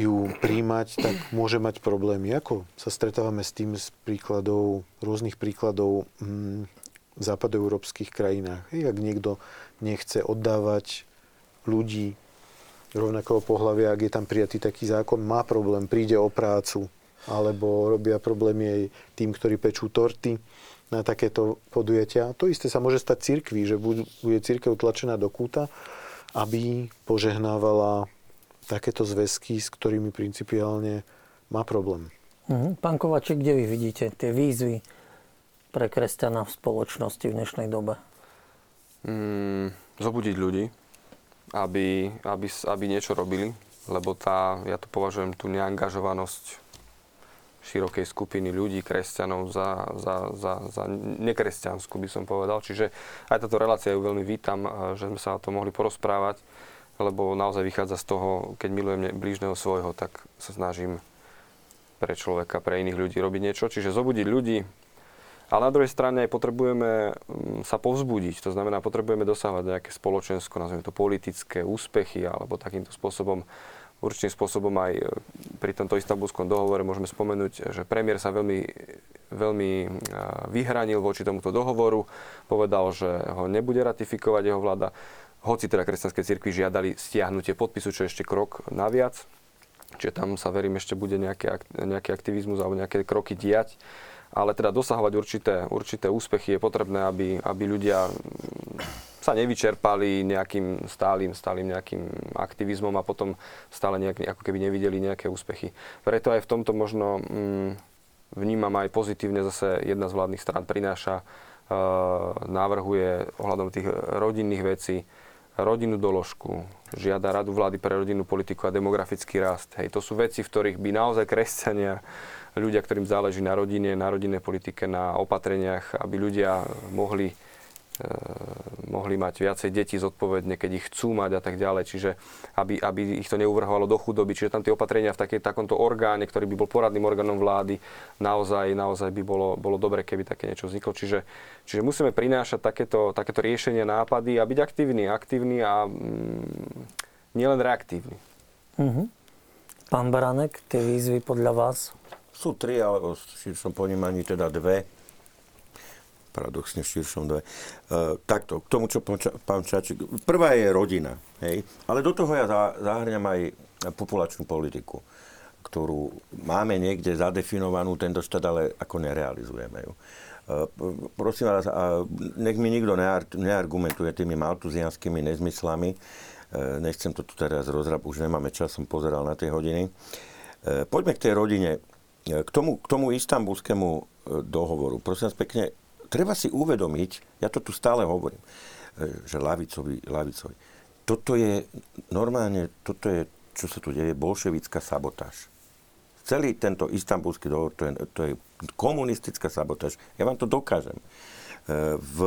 Speaker 3: ju príjmať, tak môže mať problémy. Ako sa stretávame s tým z príkladov, rôznych príkladov hm, v západoeurópskych krajinách. Ak niekto nechce oddávať ľudí rovnakého pohľavia, ak je tam prijatý taký zákon, má problém, príde o prácu, alebo robia problémy aj tým, ktorí pečú torty na takéto podujatia. To isté sa môže stať cirkvi, že bude cirkev tlačená do kúta, aby požehnávala takéto zväzky, s ktorými principiálne má problém.
Speaker 1: Mhm. Pán Kovaček, kde vy vidíte tie výzvy pre kresťana v spoločnosti v dnešnej dobe?
Speaker 4: Mm, zobudiť ľudí, aby, aby, aby niečo robili, lebo tá, ja to považujem tú neangažovanosť širokej skupiny ľudí, kresťanov za, za, za, za nekresťanskú, by som povedal. Čiže aj táto relácia ju veľmi vítam, že sme sa o to mohli porozprávať, lebo naozaj vychádza z toho, keď milujem blížneho svojho, tak sa snažím pre človeka, pre iných ľudí robiť niečo. Čiže zobudiť ľudí, ale na druhej strane aj potrebujeme mm, sa povzbudiť. To znamená, potrebujeme dosávať nejaké spoločensko, nazvime to politické úspechy, alebo takýmto spôsobom určitým spôsobom aj e, pri tomto istambulskom dohovore môžeme spomenúť, že premiér sa veľmi, veľmi e, vyhranil voči tomuto dohovoru, povedal, že ho nebude ratifikovať jeho vláda, hoci teda kresťanské cirkvi žiadali stiahnutie podpisu, čo je ešte krok naviac, čiže tam sa verím ešte bude nejaký, nejaký aktivizmus alebo nejaké kroky diať ale teda dosahovať určité, určité úspechy je potrebné, aby, aby ľudia sa nevyčerpali nejakým stálym, stálym nejakým aktivizmom a potom stále nejak, ako keby nevideli nejaké úspechy. Preto aj v tomto možno mm, vnímam aj pozitívne zase jedna z vládnych strán prináša, uh, navrhuje ohľadom tých rodinných vecí rodinnú doložku, žiada radu vlády pre rodinnú politiku a demografický rast. Hej, to sú veci, v ktorých by naozaj kresťania, ľudia, ktorým záleží na rodine, na rodinnej politike, na opatreniach, aby ľudia mohli Eh, mohli mať viacej detí zodpovedne, keď ich chcú mať a tak ďalej. Čiže aby, aby ich to neuvrhovalo do chudoby. Čiže tam tie opatrenia v takej, takomto orgáne, ktorý by bol poradným orgánom vlády, naozaj, naozaj by bolo, bolo dobre, keby také niečo vzniklo. Čiže, čiže musíme prinášať takéto, takéto riešenia, nápady a byť aktívni. Aktívni a mm, nielen reaktívni.
Speaker 1: Uh-huh. Pán Baranek, tie výzvy podľa vás?
Speaker 2: Sú tri, ale o širšom ponímaní teda dve paradoxne v širšom dve. Uh, takto, k tomu, čo pán Čačík... Prvá je rodina, hej? Ale do toho ja zahrňam aj populačnú politiku, ktorú máme niekde zadefinovanú, tento štát, ale ako nerealizujeme ju. Uh, prosím vás, nech mi nikto near, neargumentuje tými maltuzianskými nezmyslami. Uh, nechcem to tu teraz rozrab, už nemáme čas, som pozeral na tie hodiny. Uh, poďme k tej rodine. K tomu, k tomu istambulskému dohovoru. Prosím vás pekne, treba si uvedomiť, ja to tu stále hovorím, e, že lavicovi, lavicovi. Toto je normálne, toto je, čo sa tu deje, bolševická sabotáž. Celý tento istambulský dohovor, to je, to je komunistická sabotáž. Ja vám to dokážem. E, v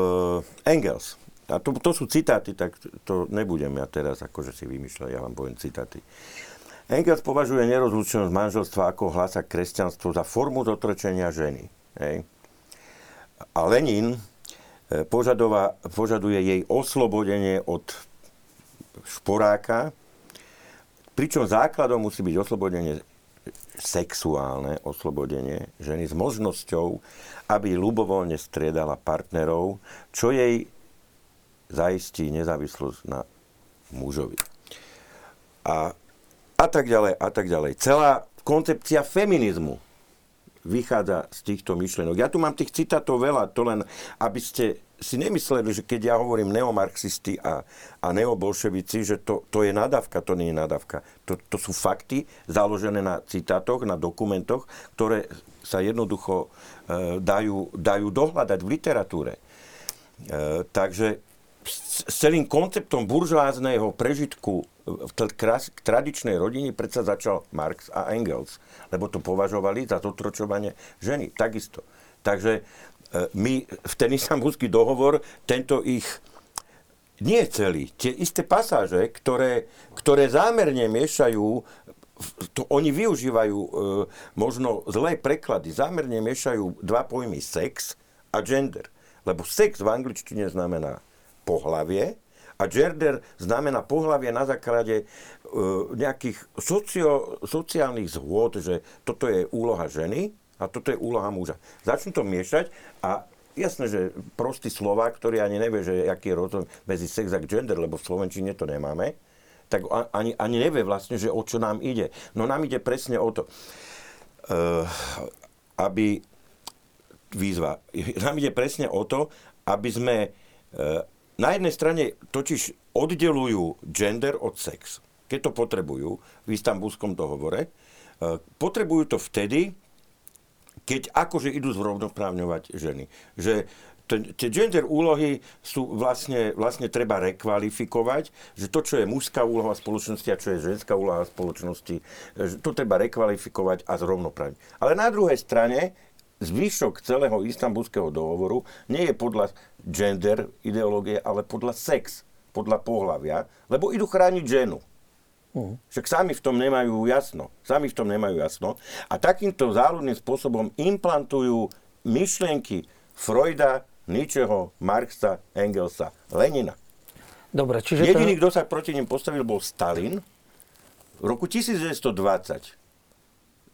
Speaker 2: Engels, a to, to sú citáty, tak to nebudem ja teraz akože si vymýšľať, ja vám poviem citáty. Engels považuje nerozlučnosť manželstva ako hlasa kresťanstvo za formu zotročenia ženy. Hej. A Lenin e, požaduje jej oslobodenie od šporáka, pričom základom musí byť oslobodenie sexuálne oslobodenie ženy s možnosťou, aby ľubovoľne striedala partnerov, čo jej zaistí nezávislosť na mužovi. A, a tak ďalej, a tak ďalej. Celá koncepcia feminizmu vychádza z týchto myšlenok. Ja tu mám tých citátov veľa, to len, aby ste si nemysleli, že keď ja hovorím neomarxisti a, a neobolševici, že to, to je nadávka, to nie je nadávka. To, to sú fakty založené na citátoch, na dokumentoch, ktoré sa jednoducho e, dajú, dajú dohľadať v literatúre. E, takže s celým konceptom buržoázného prežitku v tradičnej rodine predsa začal Marx a Engels, lebo to považovali za zotročovanie ženy. Takisto. Takže e, my v ten istambulský dohovor tento ich nie celý, tie isté pasáže, ktoré, ktoré zámerne miešajú to oni využívajú e, možno zlé preklady, zámerne miešajú dva pojmy sex a gender. Lebo sex v angličtine znamená pohlavie a gender znamená pohlavie na základe uh, nejakých socio, sociálnych zhôd, že toto je úloha ženy a toto je úloha muža. Začnú to miešať a jasné, že prostý Slovák, ktorý ani nevie, že aký je rozdiel medzi sex a gender, lebo v Slovenčine to nemáme, tak ani, ani nevie vlastne, že o čo nám ide. No nám ide presne o to, uh, aby výzva, nám ide presne o to, aby sme uh, na jednej strane totiž oddelujú gender od sex, keď to potrebujú v istambulskom dohovore. E, potrebujú to vtedy, keď akože idú zrovnoprávňovať ženy. Že tie gender úlohy sú vlastne, vlastne treba rekvalifikovať, že to, čo je mužská úloha spoločnosti a čo je ženská úloha spoločnosti, že to treba rekvalifikovať a zrovnoprávniť. Ale na druhej strane zvyšok celého istambulského dohovoru nie je podľa gender ideológie, ale podľa sex, podľa pohľavia, lebo idú chrániť ženu. Uh. Však sami v tom nemajú jasno. Sami v tom nemajú jasno. A takýmto záľudným spôsobom implantujú myšlienky Freuda, Nietzscheho, Marxa, Engelsa, Lenina.
Speaker 1: Dobre, čiže
Speaker 2: Jediný, to... kto sa proti ním postavil, bol Stalin. V roku 1920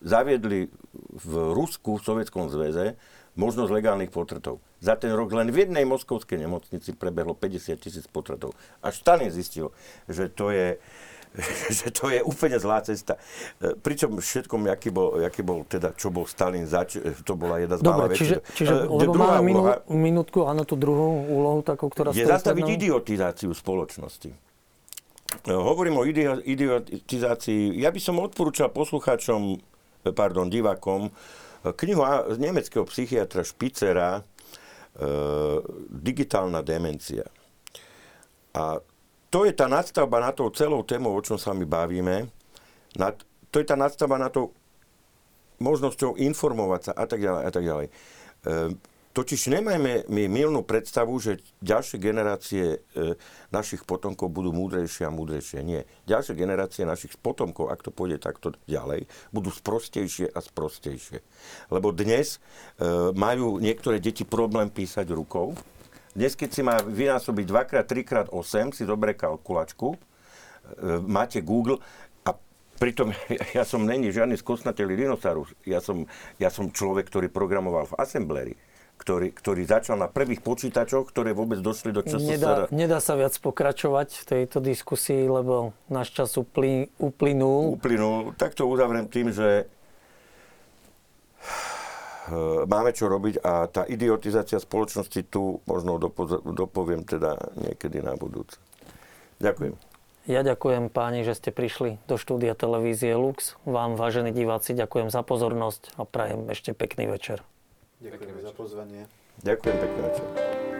Speaker 2: zaviedli v Rusku, v Sovietskom zväze, možnosť legálnych potratov. Za ten rok len v jednej moskovskej nemocnici prebehlo 50 tisíc potratov. Až Stalin zistil, že to je, že to je úplne zlá cesta. E, Pričom všetkom, aký bol, aký bol teda, čo bol Stalin zač, e, to bola jedna z
Speaker 1: Dobre, čiže, čiže
Speaker 2: E,
Speaker 1: lebo
Speaker 2: druhá
Speaker 1: máme minú,
Speaker 2: úloha
Speaker 1: minútku, áno, tú druhú úlohu, takú, ktorá
Speaker 2: je zastaviť
Speaker 1: nami.
Speaker 2: idiotizáciu spoločnosti. Hovorím o idio- idiotizácii. Ja by som odporúčal poslucháčom, pardon, divákom, e, knihu nemeckého psychiatra Špicera e, Digitálna demencia. A to je tá nadstavba na tou celou témou, o čom sa my bavíme. Nad, to je tá nadstavba na to možnosťou informovať sa a tak ďalej a tak ďalej. Totiž nemajme my milnú predstavu, že ďalšie generácie e, našich potomkov budú múdrejšie a múdrejšie. Nie. Ďalšie generácie našich potomkov, ak to pôjde takto ďalej, budú sprostejšie a sprostejšie. Lebo dnes e, majú niektoré deti problém písať rukou. Dnes, keď si má vynásobiť 2x, 3x8, si dobre kalkulačku, e, máte Google pritom ja som není žiadny skosnatelý dinosaurus. Ja som, ja som človek, ktorý programoval v Assembleri, ktorý, ktorý začal na prvých počítačoch, ktoré vôbec došli do
Speaker 1: Nedá,
Speaker 2: ČSSR.
Speaker 1: nedá sa viac pokračovať v tejto diskusii, lebo náš čas uplí, uplynul.
Speaker 2: Uplynul. Tak to uzavriem tým, že eh, máme čo robiť a tá idiotizácia spoločnosti tu možno dopo- dopoviem teda niekedy na budúce. Ďakujem.
Speaker 1: Ja ďakujem páni, že ste prišli do štúdia televízie Lux. Vám, vážení diváci, ďakujem za pozornosť a prajem ešte pekný večer.
Speaker 3: Ďakujem za pozvanie.
Speaker 2: Ďakujem pekne večer.